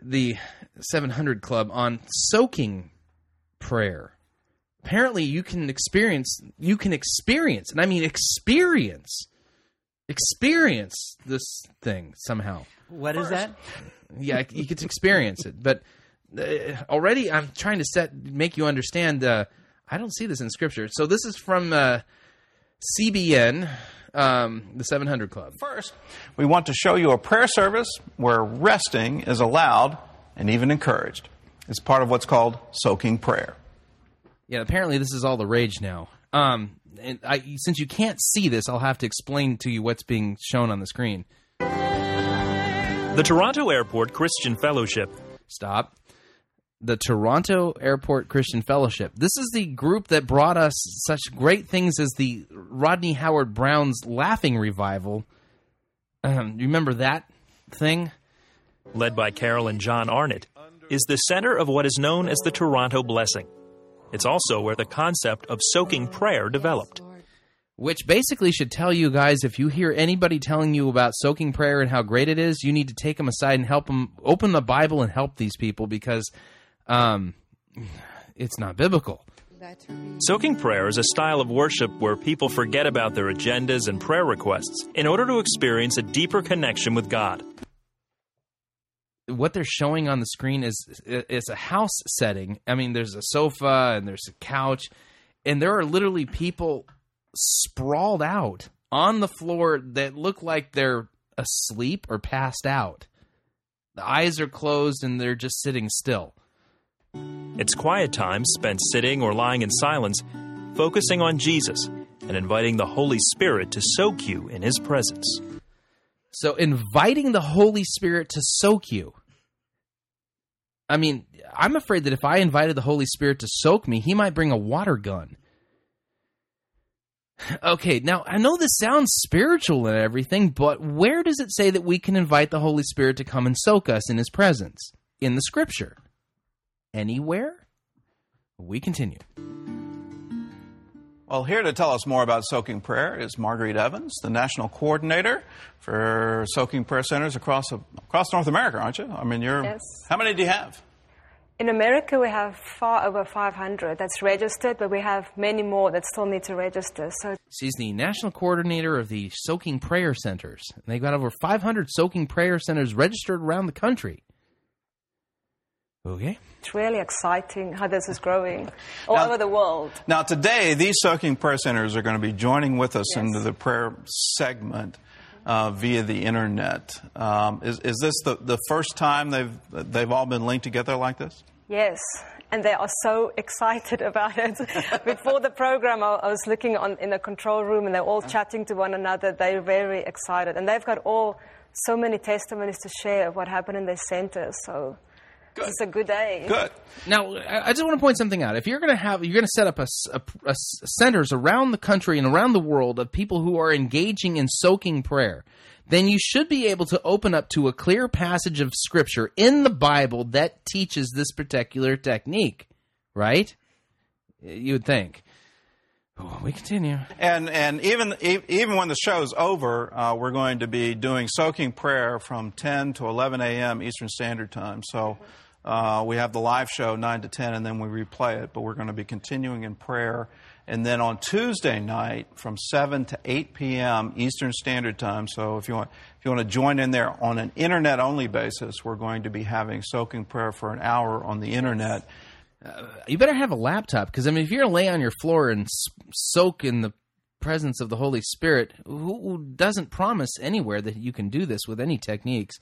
the 700 Club on soaking prayer. Apparently, you can experience, you can experience, and I mean experience, experience this thing somehow. What is that? Yeah, you get to experience it, but uh, already I'm trying to set make you understand. Uh, I don't see this in scripture. So this is from uh, CBN, um, the 700 Club. First, we want to show you a prayer service where resting is allowed and even encouraged. It's part of what's called soaking prayer. Yeah, apparently this is all the rage now. Um, and I, since you can't see this, I'll have to explain to you what's being shown on the screen. The Toronto Airport Christian Fellowship. Stop. The Toronto Airport Christian Fellowship. This is the group that brought us such great things as the Rodney Howard Browne's Laughing Revival. Um, you remember that thing? Led by Carol and John Arnott, is the center of what is known as the Toronto Blessing. It's also where the concept of soaking prayer developed. Which basically should tell you guys if you hear anybody telling you about soaking prayer and how great it is, you need to take them aside and help them open the Bible and help these people because um, it's not biblical. Soaking prayer is a style of worship where people forget about their agendas and prayer requests in order to experience a deeper connection with God. What they're showing on the screen is is a house setting. I mean, there's a sofa and there's a couch, and there are literally people sprawled out on the floor that look like they're asleep or passed out. The eyes are closed and they're just sitting still. It's quiet time spent sitting or lying in silence, focusing on Jesus and inviting the Holy Spirit to soak you in His presence. So, inviting the Holy Spirit to soak you. I mean, I'm afraid that if I invited the Holy Spirit to soak me, He might bring a water gun. Okay, now I know this sounds spiritual and everything, but where does it say that we can invite the Holy Spirit to come and soak us in His presence? In the scripture. Anywhere? We continue. Well, here to tell us more about soaking prayer is Marguerite Evans, the national coordinator for soaking prayer centers across across North America, aren't you? I mean, you're. Yes. How many do you have? In America, we have far over 500 that's registered, but we have many more that still need to register. So She's the national coordinator of the Soaking Prayer Centers. And they've got over 500 Soaking Prayer Centers registered around the country. Okay. it's really exciting how this is growing all Now- over the world. Now, today, these soaking prayer centers are going to be joining with us into the prayer segment uh, via the internet. Um, is, is this the, the first time they've they've all been linked together like this? Yes, and they are so excited about it. Before the program, I, I was looking on in the control room, and they're all chatting to one another. They're very excited, and they've got all so many testimonies to share of what happened in their centers. So it's a good day. Good. Now, I I just want to point something out. If you're going to have, you're going to set up a, s- a- a s- centers around the country and around the world of people who are engaging in soaking prayer, then you should be able to open up to a clear passage of scripture in the Bible that teaches this particular technique, right? You would think. Oh, we continue. And and even even when the show's over, uh, we're going to be doing soaking prayer from 10 to 11 a.m. Eastern Standard Time. So uh, we have the live show 9 to 10, and then we replay it. But we're going to be continuing in prayer. And then on Tuesday night from 7 to 8 p.m. Eastern Standard Time. So if you want if you want to join in there on an internet only basis, we're going to be having soaking prayer for an hour on the internet. you better have a laptop because I mean, if you're gonna lay on your floor and soak in the presence of the Holy Spirit, who doesn't promise anywhere that you can do this with any techniques?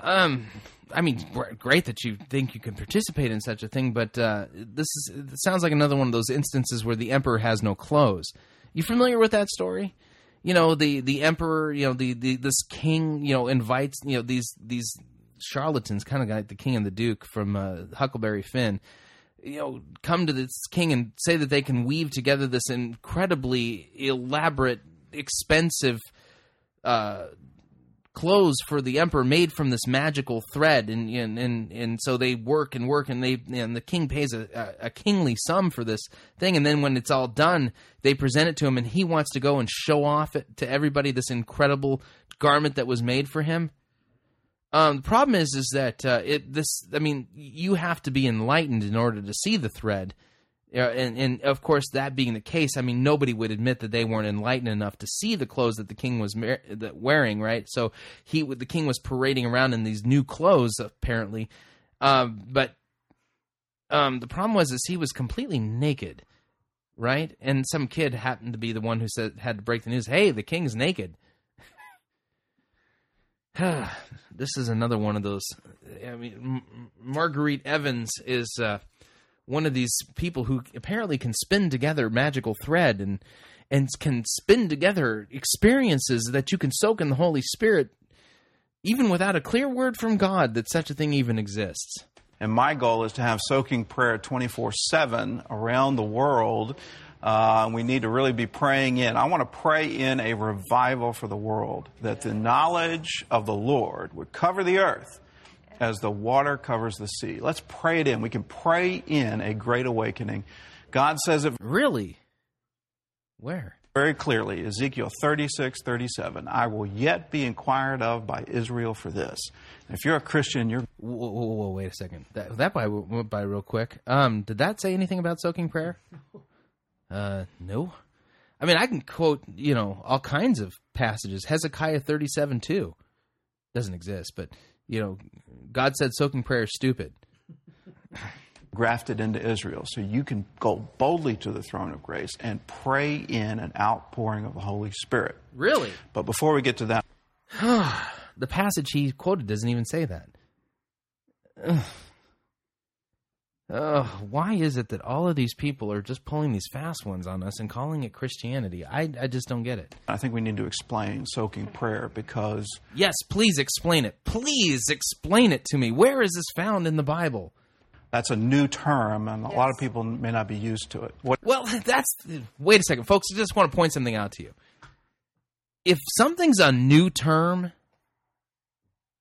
Um, I mean, great that you think you can participate in such a thing, but uh, this is sounds like another one of those instances where the emperor has no clothes. You familiar with that story? You know, the the emperor, you know, the, the this king, you know, invites you know these these charlatans, kind of like the king and the duke from uh, Huckleberry Finn, you know, come to this king and say that they can weave together this incredibly elaborate, expensive uh, clothes for the emperor made from this magical thread, and and and, and so they work and work, and they and the king pays a, a, kingly sum for this thing, and then when it's all done, they present it to him, and he wants to go and show off it to everybody this incredible garment that was made for him. Um, the problem is, is that uh, it this. I mean, you have to be enlightened in order to see the thread, and and of course, that being the case, I mean, nobody would admit that they weren't enlightened enough to see the clothes that the king was wearing, right? So he, the king, was parading around in these new clothes, apparently. Um, but um, the problem was, is he was completely naked, right? And some kid happened to be the one who said had to break the news. Hey, the king's naked. this is another one of those. I mean, M- Marguerite Evans is uh, one of these people who apparently can spin together magical thread and and can spin together experiences that you can soak in the Holy Spirit, even without a clear word from God that such a thing even exists. And my goal is to have soaking prayer 24 7 around the world. Uh, we need to really be praying in. I want to pray in a revival for the world, that the knowledge of the Lord would cover the earth as the water covers the sea. Let's pray it in. We can pray in a great awakening. God says it. Really? Where? Very clearly, Ezekiel 36, 37. I will yet be inquired of by Israel for this. If you're a Christian, you're. Whoa, whoa, whoa wait a second. That, that by, went by real quick. Um, did that say anything about soaking prayer? Uh, no. I mean, I can quote, you know, all kinds of passages. Hezekiah 37 2 doesn't exist, but, you know, God said soaking prayer is stupid. grafted into Israel. So you can go boldly to the throne of grace and pray in an outpouring of the Holy Spirit. Really? But before we get to that, the passage he quoted doesn't even say that. Ugh. Ugh, why is it that all of these people are just pulling these fast ones on us and calling it Christianity? I, I just don't get it. I think we need to explain soaking prayer because. Yes, please explain it. Please explain it to me. Where is this found in the Bible? That's a new term, and a lot of people may not be used to it. What? Well, that's. Wait a second, folks. I just want to point something out to you. If something's a new term,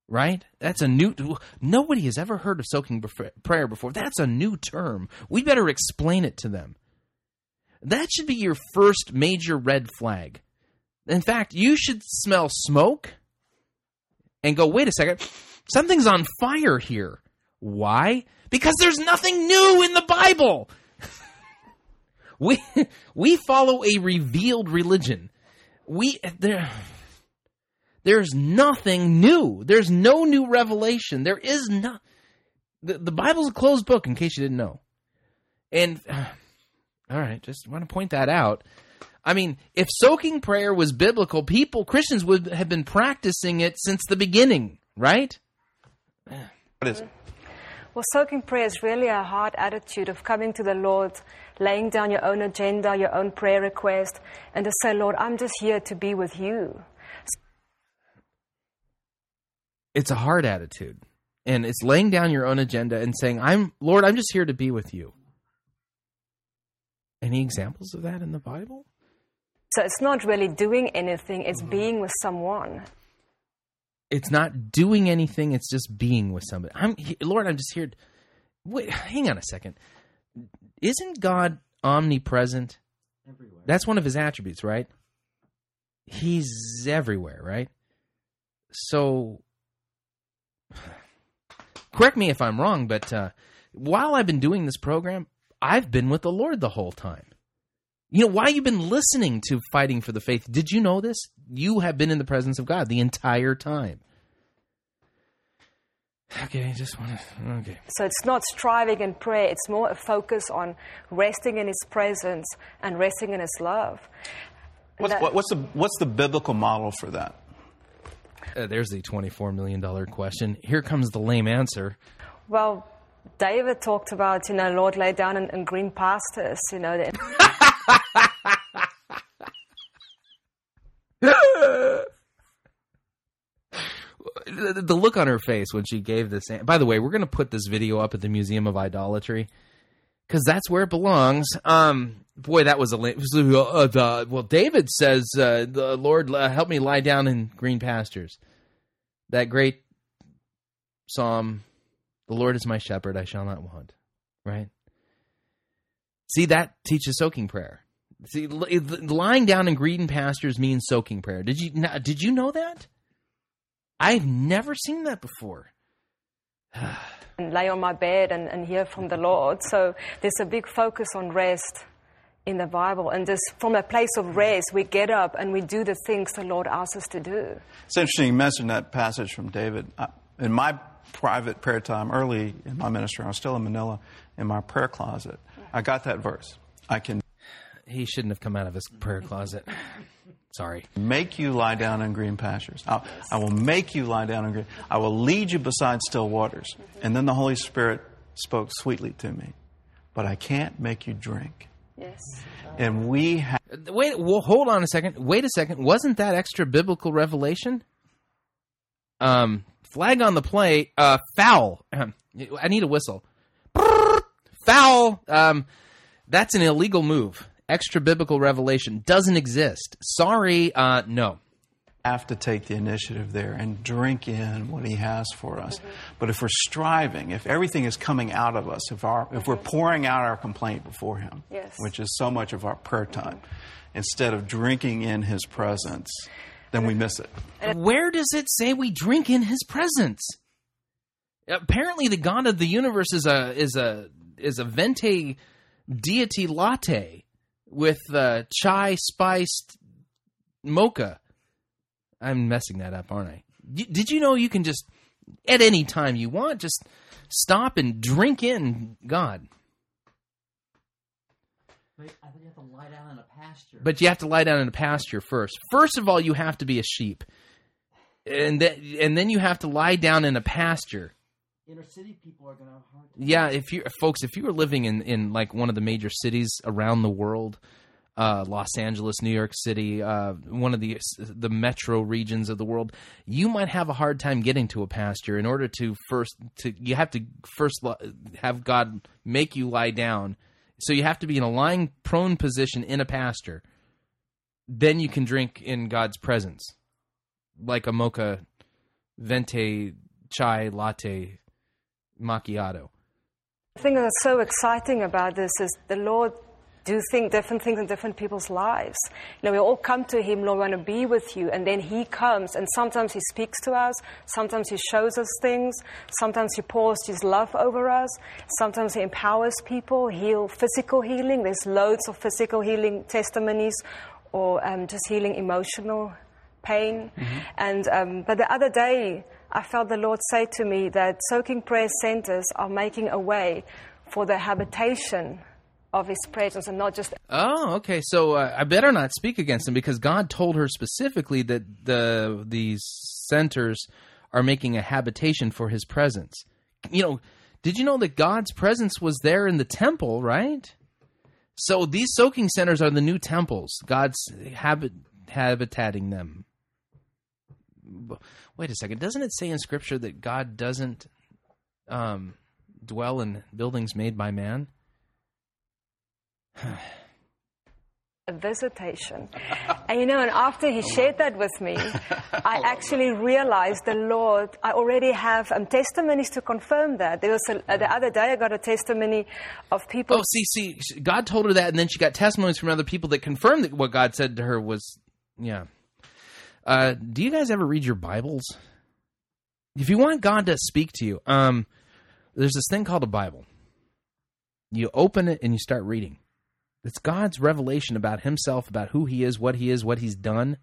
right? That's a new. Nobody has ever heard of soaking prayer before. That's a new term. We better explain it to them. That should be your first major red flag. In fact, you should smell smoke and go, wait a second, something's on fire here. Why? Because there's nothing new in the Bible. we we follow a revealed religion. We there there's nothing new. There's no new revelation. There is not the, the Bible's a closed book in case you didn't know. And uh, all right, just want to point that out. I mean, if soaking prayer was biblical, people Christians would have been practicing it since the beginning, right? What is it? Well, soaking prayer is really a hard attitude of coming to the Lord, laying down your own agenda, your own prayer request, and to say, Lord, I'm just here to be with you. It's a hard attitude. And it's laying down your own agenda and saying, I'm Lord, I'm just here to be with you. Any examples of that in the Bible? So it's not really doing anything, it's mm-hmm. being with someone it's not doing anything it's just being with somebody i'm lord i'm just here wait hang on a second isn't god omnipresent everywhere that's one of his attributes right he's everywhere right so correct me if i'm wrong but uh, while i've been doing this program i've been with the lord the whole time you know why you've been listening to Fighting for the Faith? Did you know this? You have been in the presence of God the entire time. Okay, I just want to. Okay. So it's not striving in prayer, it's more a focus on resting in His presence and resting in His love. What's, that, what's, the, what's the biblical model for that? Uh, there's the $24 million question. Here comes the lame answer. Well, David talked about, you know, Lord lay down in, in green pastures, you know. the, the look on her face when she gave this. By the way, we're going to put this video up at the Museum of Idolatry because that's where it belongs. Um, boy, that was a uh, the, well. David says, uh, "The Lord uh, help me lie down in green pastures." That great psalm, "The Lord is my shepherd; I shall not want." Right. See, that teaches soaking prayer. See, lying down in green pastures means soaking prayer. Did you did you know that? I've never seen that before. and lay on my bed and, and hear from the Lord. So there's a big focus on rest in the Bible. And just from a place of rest, we get up and we do the things the Lord asks us to do. It's interesting you mentioned that passage from David. In my private prayer time early in my ministry, I was still in Manila in my prayer closet. I got that verse. I can. He shouldn't have come out of his prayer closet. Sorry. Make you lie down in green pastures. I'll, I will make you lie down in green. I will lead you beside still waters. And then the Holy Spirit spoke sweetly to me. But I can't make you drink. Yes. And we have. Wait, well, hold on a second. Wait a second. Wasn't that extra biblical revelation? Um, flag on the play. Uh, foul. I need a whistle. Foul. Um, that's an illegal move. Extra biblical revelation doesn't exist. Sorry, uh, no. Have to take the initiative there and drink in what He has for us. But if we're striving, if everything is coming out of us, if our if we're pouring out our complaint before Him, Yes. which is so much of our prayer time, instead of drinking in His presence, then we miss it. Where does it say we drink in His presence? Apparently, the God of the universe is a is a is a venti deity latte with uh, chai spiced mocha. I'm messing that up, aren't I? Did you know you can just at any time you want just stop and drink in God? But I think you have to lie down in a pasture. But you have to lie down in a pasture first. First of all, you have to be a sheep, and then and then you have to lie down in a pasture. Inner city people are going to have a hard time. Yeah, if you folks, if you were living in in like one of the major cities around the world, uh, Los Angeles, New York City, uh, one of the the metro regions of the world, you might have a hard time getting to a pasture. In order to first to you have to first have God make you lie down. So you have to be in a lying prone position in a pasture. Then you can drink in God's presence, like a mocha venti chai latte macchiato. The thing that's so exciting about this is the Lord do think different things in different people's lives. You know, we all come to Him, Lord, we want to be with you, and then He comes, and sometimes He speaks to us, sometimes He shows us things, sometimes He pours His love over us, sometimes He empowers people, heal physical healing. There's loads of physical healing testimonies, or um, just healing emotional pain. And um, but the other day, I felt the Lord say to me that soaking prayer centers are making a way for the habitation of His presence, and not just Oh, okay. So uh, I better not speak against him because God told her specifically that the these centers are making a habitation for His presence. You know, did you know that God's presence was there in the temple, right? So these soaking centers are the new temples. God's habit habitating them. Wait a second. Doesn't it say in Scripture that God doesn't um, dwell in buildings made by man? a visitation. and you know, and after He shared that with me, I actually realized the Lord. I already have um, testimonies to confirm that. There was a, uh, the other day I got a testimony of people. Oh, see, see, God told her that, and then she got testimonies from other people that confirmed that what God said to her was, yeah. Uh, do you guys ever read your Bibles? If you want God to speak to you, um, there's this thing called a Bible. You open it and you start reading. It's God's revelation about Himself, about who He is, what He is, what He's done.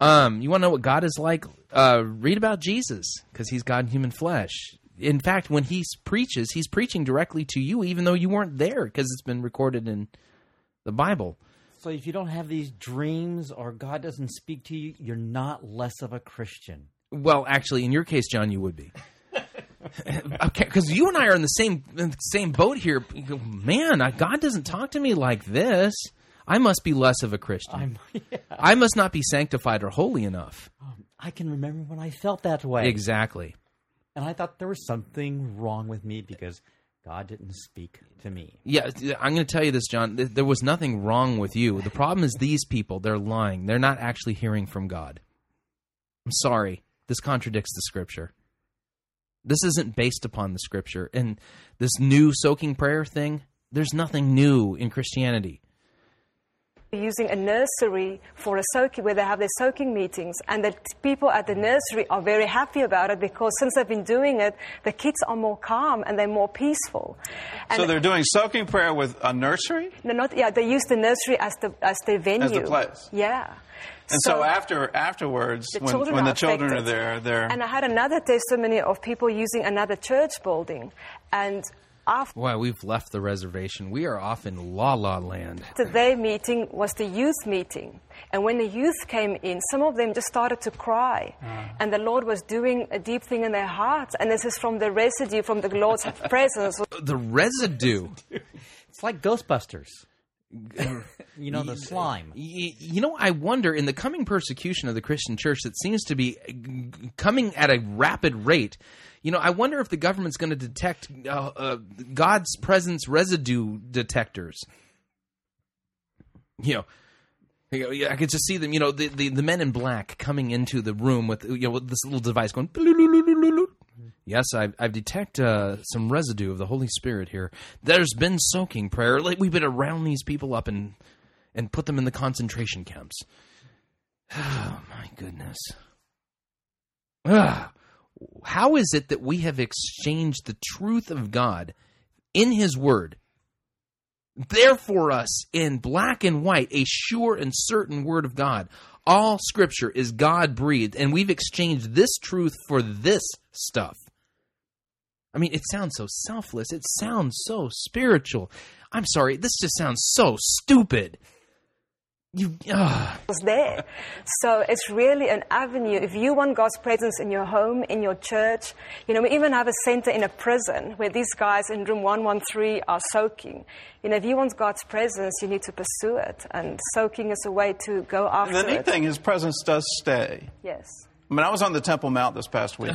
Um, you want to know what God is like? Uh, read about Jesus because He's God in human flesh. In fact, when He preaches, He's preaching directly to you, even though you weren't there because it's been recorded in the Bible. So if you don't have these dreams or God doesn't speak to you, you're not less of a Christian. Well, actually, in your case, John, you would be. okay, because you and I are in the same in the same boat here. Man, I- God doesn't talk to me like this. I must be less of a Christian. I must not be sanctified or holy enough. Um, I can remember when I felt that way. Exactly. And I thought there was something wrong with me because God didn't speak to me. Yeah, I'm going to tell you this, John. There was nothing wrong with you. The problem is these people. They're lying. They're not actually hearing from God. I'm sorry. This contradicts the scripture. This isn't based upon the scripture. And this new soaking prayer thing, there's nothing new in Christianity. Using a nursery for a soaking, where they have their soaking meetings, and the people at the nursery are very happy about it because since they've been doing it, the kids are more calm and they're more peaceful. And so they're doing soaking prayer with a nursery? no, not yeah, they use the nursery as the as their venue. place. Yeah. And so, after afterwards, The when, when the children are affected. there, they're And I had another testimony of people using another church building, and after Wow, we've left the reservation. We are off in La La Land. Today meeting was the youth meeting. And when the youth came in, some of them just started to cry. And the Lord was doing a deep thing in their hearts. And this is from the residue from the Lord's presence. The residue. It's like Ghostbusters. you know, the slime. You know, I wonder in the coming persecution of the Christian church that seems to be uh, coming at a rapid rate. You know, I wonder if the government's going to detect uh, uh, God's presence residue detectors. You know, I could just see them. You know, the, the, the men in black coming into the room with you know with this little device going. Yes, I've, I've detect uh, some residue of the Holy Spirit here. There's been soaking prayer. Like we've been around these people up and and put them in the concentration camps. Oh my goodness. Ah, how is it that we have exchanged the truth of God in His Word? There for us in black and white, a sure and certain Word of God. All Scripture is God breathed, and we've exchanged this truth for this stuff. I mean, it sounds so selfless. It sounds so spiritual. I'm sorry, this just sounds so stupid. You, ah. was there. So it's really an avenue. If you want God's presence in your home, in your church, you know, we even have a center in a prison where these guys in room 113 are soaking. You know, if you want God's presence, you need to pursue it. And soaking is a way to go after it. the neat it. thing. His presence does stay. Yes. I mean, I was on the Temple Mount this past week.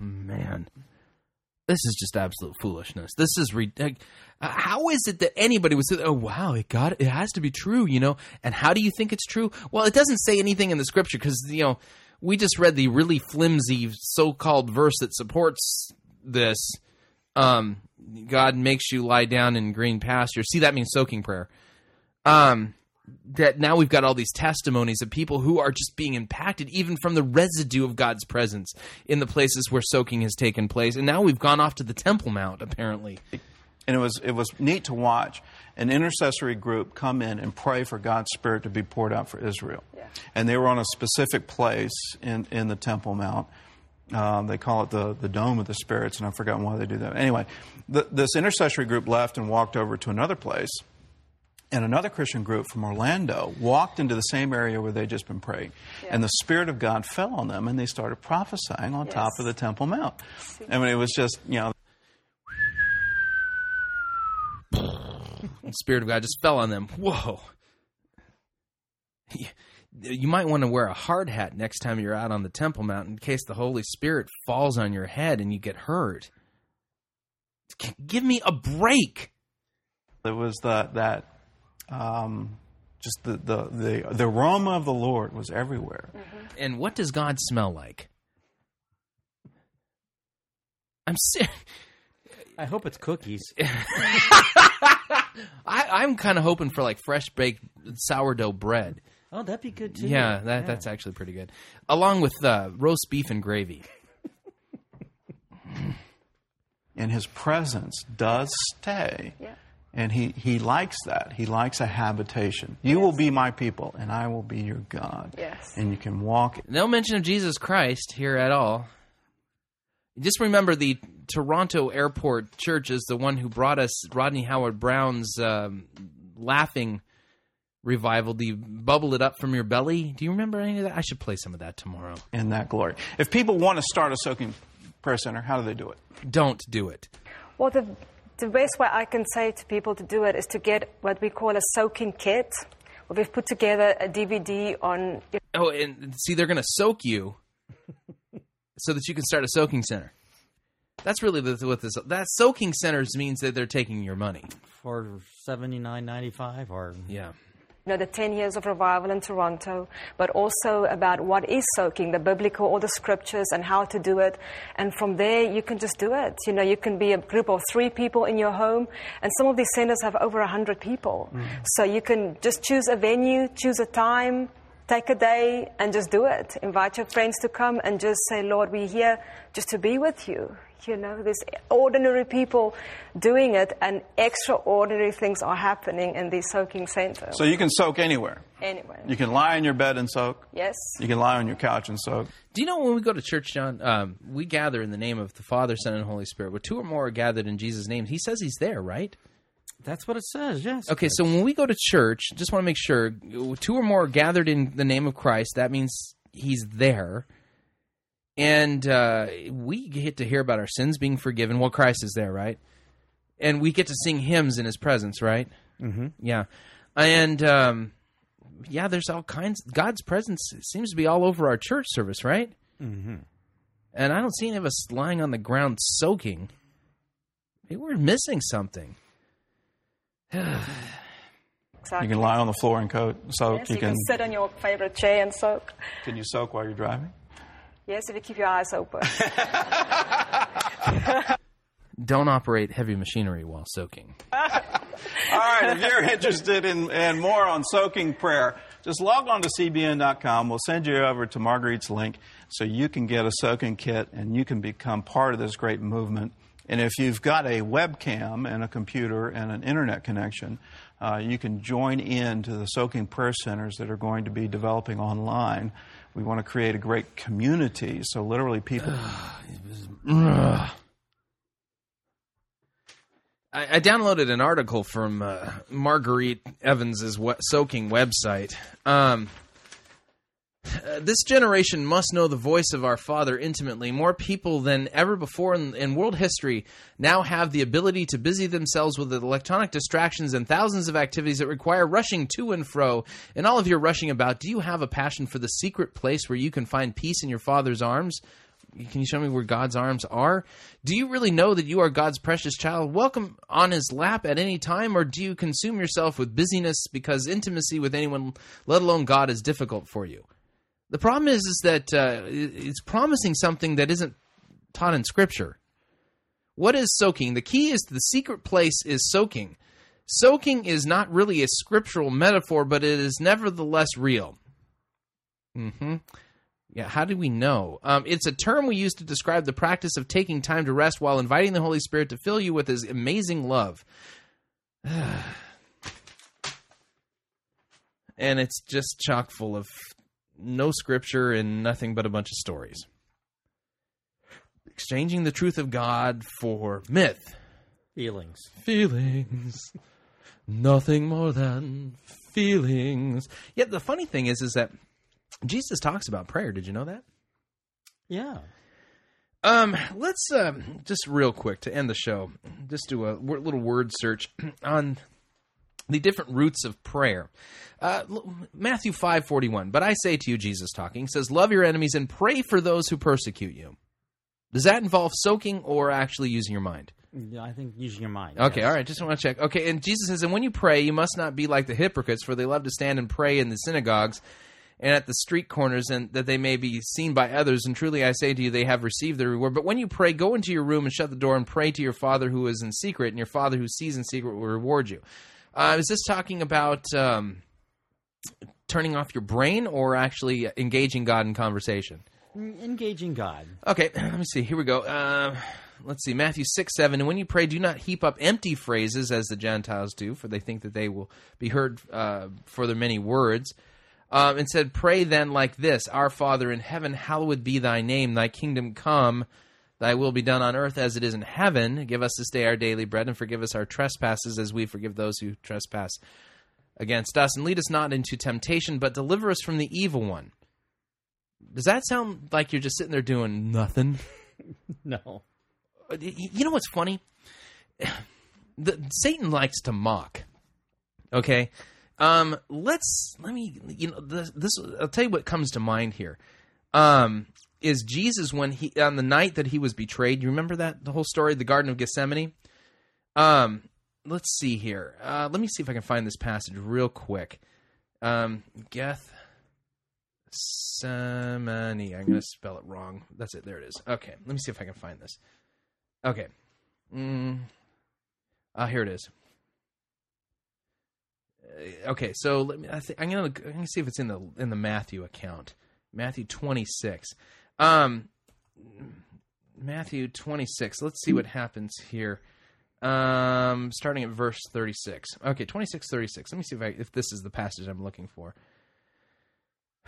Man, this is just absolute foolishness. This is re- like, uh, how is it that anybody would say, "Oh wow, it got it has to be true," you know? And how do you think it's true? Well, it doesn't say anything in the scripture because you know we just read the really flimsy so-called verse that supports this. Um, God makes you lie down in green pasture. See, that means soaking prayer. Um, that now we've got all these testimonies of people who are just being impacted even from the residue of God's presence in the places where soaking has taken place. And now we've gone off to the Temple Mount, apparently. and it was it was neat to watch an intercessory group come in and pray for God's Spirit to be poured out for Israel. And they were on a specific place in, in the Temple Mount. Um, they call it the, the Dome of the Spirits, and I've forgotten why they do that. Anyway, the, this intercessory group left and walked over to another place, and another Christian group from Orlando walked into the same area where they'd just been praying. And the Spirit of God fell on them, and they started prophesying on top of the Temple Mount. I mean, it was just, you know, The Spirit of God just fell on them. Whoa. You might want to wear a hard hat next time you're out on the Temple Mount in case the Holy Spirit falls on your head and you get hurt. Give me a break. It was that that um, just the, the the the aroma of the Lord was everywhere. And what does God smell like? I'm serious. I hope it's cookies. I, I'm kind of hoping for like fresh baked sourdough bread. Oh, that'd be good too. Yeah, that that's actually pretty good, along with uh, roast beef and gravy. And His presence does stay. Yeah. And he, he likes that. He likes a habitation. You will be my people, and I will be your God. Yes. And you can walk. No mention of Jesus Christ here at all. Just remember the Toronto Airport Church is the one who brought us Rodney Howard Browne's um, laughing revival. Do you bubble it up from your belly? Do you remember any of that? I should play some of that tomorrow. in that glory. If people want to start a soaking prayer center, how do they do it? Don't do it. Well, the, the best way I can say to people to do it is to get what we call a soaking kit. Well, we've put together a DVD on. Oh, and see, they're going to soak you so that you can start a soaking center. That's really the, what this. That soaking centers means that they're taking your money. For seventy nine ninety five or Yeah. You know, the 10 years of revival in Toronto, but also about what is soaking, the biblical, or the scriptures, and how to do it. And from there, you can just do it. You know, you can be a group of three people in your home, and some of these centers have over 100 people. Mm-hmm. So you can just choose a venue, choose a time, take a day, and just do it. Invite your friends to come and just say, Lord, we're here just to be with you. You know, there's ordinary people doing it, and extraordinary things are happening in these soaking centers. So you can soak anywhere. Anywhere. You can lie in your bed and soak. yes. You can lie on your couch and soak. Do you know when we go to church, John? Um, we gather in the name of the Father, Son, and Holy Spirit. Where two or more are gathered in Jesus' name, He says He's there, right? That's what it says. Yes. Okay, so when we go to church, just want to make sure two or more are gathered in the name of Christ. That means He's there, and uh, we get to hear about our sins being forgiven. Well, Christ is there, right? And we get to sing hymns in His presence, right? Mhm. Yeah, and um, yeah, there's all kinds. God's presence seems to be all over our church service, right? Mm-hmm. And I don't see any of us lying on the ground soaking. Maybe we're missing something. Exactly. You can lie on the floor and coat, soak. Yes, you, you can can. sit on your favorite chair and soak. Can you soak while you're driving? Yes, if you keep your eyes open. Don't operate heavy machinery while soaking. All right, if you're interested in, in more on soaking prayer, just log on to cbn.com. We'll send you over to Marguerite's link so you can get a soaking kit and you can become part of this great movement. And if you've got a webcam and a computer and an internet connection, uh, you can join in to the soaking prayer centers that are going to be developing online. We want to create a great community, so literally people. I, I downloaded an article from uh, Marguerite Evans's soaking website. Um, uh, this generation must know the voice of our Father intimately. More people than ever before in, in world history now have the ability to busy themselves with electronic distractions and thousands of activities that require rushing to and fro. In all of your rushing about, do you have a passion for the secret place where you can find peace in your Father's arms? Can you show me where God's arms are? Do you really know that you are God's precious child, welcome on his lap at any time, or do you consume yourself with busyness because intimacy with anyone, let alone God, is difficult for you? The problem is, is that uh, it's promising something that isn't taught in Scripture. What is soaking? The key is the secret place is soaking. Soaking is not really a scriptural metaphor, but it is nevertheless real. hmm Yeah, how do we know? Um, it's a term we use to describe the practice of taking time to rest while inviting the Holy Spirit to fill you with His amazing love. and it's just chock full of no scripture and nothing but a bunch of stories. Exchanging the truth of God for myth. Feelings. Feelings. Nothing more than feelings. Yet the funny thing is, is that Jesus talks about prayer. Did you know that? Yeah. Um, let's um, just real quick to end the show, just do a w- little word search on the different roots of prayer. Uh, Matthew five forty one. But I say to you, Jesus talking says, "Love your enemies and pray for those who persecute you." Does that involve soaking or actually using your mind? Yeah, I think using your mind. Okay, yes. all right. Just want to check. Okay, and Jesus says, and when you pray, you must not be like the hypocrites, for they love to stand and pray in the synagogues and at the street corners, and that they may be seen by others. And truly, I say to you, they have received their reward. But when you pray, go into your room and shut the door, and pray to your Father who is in secret, and your Father who sees in secret will reward you. Uh, is this talking about um, turning off your brain, or actually engaging God in conversation? Engaging God. Okay, let me see. Here we go. Uh, let's see. Matthew 6, 7. And when you pray, do not heap up empty phrases as the Gentiles do, for they think that they will be heard uh, for their many words. Um, said, pray then like this Our Father in heaven, hallowed be thy name. Thy kingdom come. Thy will be done on earth as it is in heaven. Give us this day our daily bread, and forgive us our trespasses as we forgive those who trespass against us. And lead us not into temptation, but deliver us from the evil one. Does that sound like you're just sitting there doing nothing? No. You know what's funny? The, Satan likes to mock. Okay, um, let's let me. You know, this, this. I'll tell you what comes to mind here. Um, is Jesus when he on the night that he was betrayed? You remember that the whole story, the Garden of Gethsemane. Um, let's see here. Uh, let me see if I can find this passage real quick. Um, Geth Semani. I'm going to spell it wrong. That's it. There it is. Okay. Let me see if I can find this. Okay. Mm. Ah, here it is. Uh, Okay, so let me. I I'm gonna, I'm gonna see if it's in the in the Matthew account. Matthew 26. Um, Matthew 26. Let's see what happens here. Um, starting at verse 36. Okay, 26, 36. Let me see if I if this is the passage I'm looking for.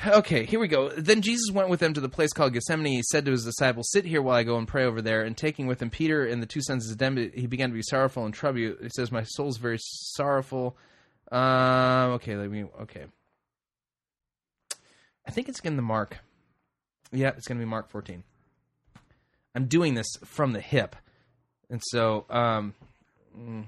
Okay, here we go. Then Jesus went with them to the place called Gethsemane. He said to his disciples, "Sit here while I go and pray over there." And taking with him Peter and the two sons of Zebedee, he began to be sorrowful and troubled. He says, "My soul's very sorrowful." Um, okay, let me. Okay, I think it's in the Mark. Yeah, it's going to be Mark 14. I'm doing this from the hip, and so um, mm.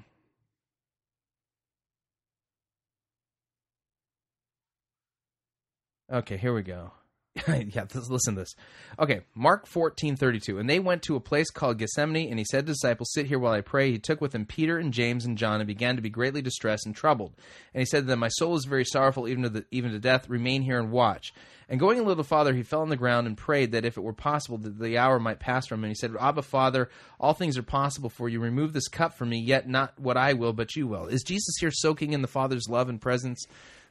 Okay, here we go. yeah, listen to this. Okay, Mark fourteen thirty two. And they went to a place called Gethsemane, and he said to disciples, Sit here while I pray. He took with him Peter and James and John, and began to be greatly distressed and troubled. And he said to them, My soul is very sorrowful, even to, the, even to death. Remain here and watch. And going a little farther, he fell on the ground and prayed that if it were possible, that the hour might pass from him. And he said, Abba, Father, all things are possible for you. Remove this cup from me, yet not what I will, but you will. Is Jesus here soaking in the Father's love and presence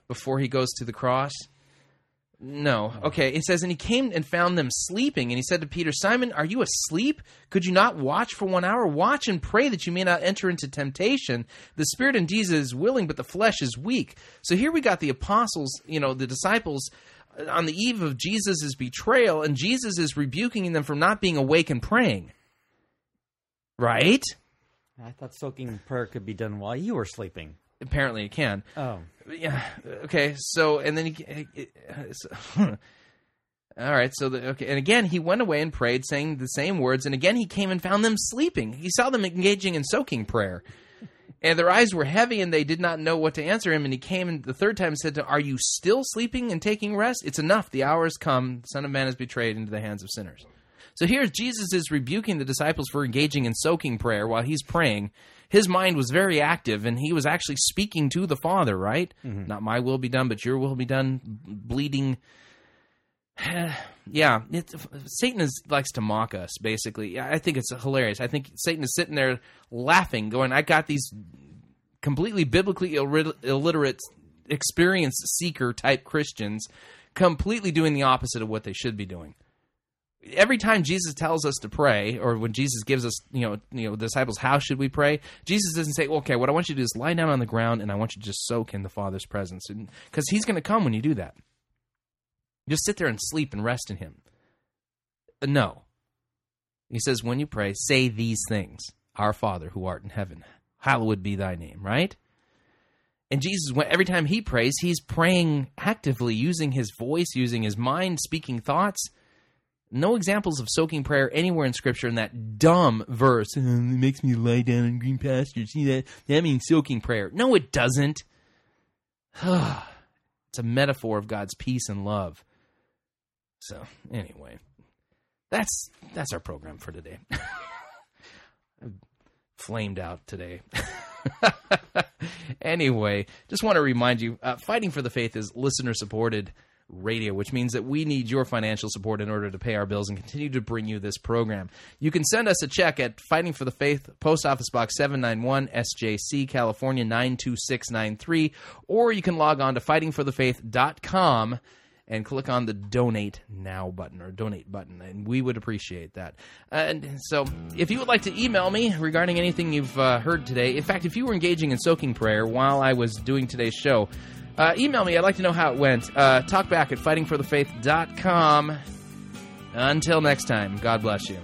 before he goes to the cross? No. Okay. It says, and he came and found them sleeping, and he said to Peter, Simon, are you asleep? Could you not watch for one hour? Watch and pray that you may not enter into temptation. The spirit indeed is willing, but the flesh is weak. So here we got the apostles, you know, the disciples uh, on the eve of Jesus' betrayal, and Jesus is rebuking them for not being awake and praying. Right? I thought soaking prayer could be done while you were sleeping. Apparently, it can. Oh. Yeah. Okay. So, and then he. so- all right. So, the, okay. And again, he went away and prayed, saying the same words. And again, he came and found them sleeping. He saw them engaging in soaking prayer. And their eyes were heavy, and they did not know what to answer him. And he came and the third time and said to Are you still sleeping and taking rest? It's enough. The hour has come. The Son of Man is betrayed into the hands of sinners. So here Jesus is rebuking the disciples for engaging in soaking prayer while he's praying. His mind was very active and he was actually speaking to the Father, right? Mm-hmm. Not my will be done, but your will be done. Bleeding. yeah, Satan is, likes to mock us, basically. I think it's hilarious. I think Satan is sitting there laughing, going, I got these completely biblically illiterate, experienced seeker type Christians completely doing the opposite of what they should be doing every time Jesus tells us to pray, or when Jesus gives us, you know, you know, disciples, how should we pray? Jesus doesn't say, "Okay, what I want you to do is lie down on the ground, and I want you to just soak in the Father's presence," because He's going to come when you do that. Just sit there and sleep and rest in Him. Uh, No, He says, when you pray, say these things: Our Father who art in heaven, hallowed be Thy name. Right. And Jesus, every time he prays, he's praying actively, using his voice, using his mind, speaking thoughts. No examples of soaking prayer anywhere in Scripture in that dumb verse. "Uh, It makes me lie down in green pastures. See that? That means soaking prayer. No, it doesn't. it's a metaphor of God's peace and love. So, anyway, that's that's our program for today. Flamed out today. anyway, just want to remind you, uh, Fighting for the Faith is listener supported radio, which means that we need your financial support in order to pay our bills and continue to bring you this program. You can send us a check at Fighting for the Faith, Post Office Box 791, SJC, California 92693, or you can log on to fightingforthefaith.com and click on the donate now button or donate button and we would appreciate that and so if you would like to email me regarding anything you've uh, heard today in fact if you were engaging in soaking prayer while i was doing today's show uh, email me. I'd like to know how it went. Uh, talkback at fightingforthefaith.com. Until next time, God bless you.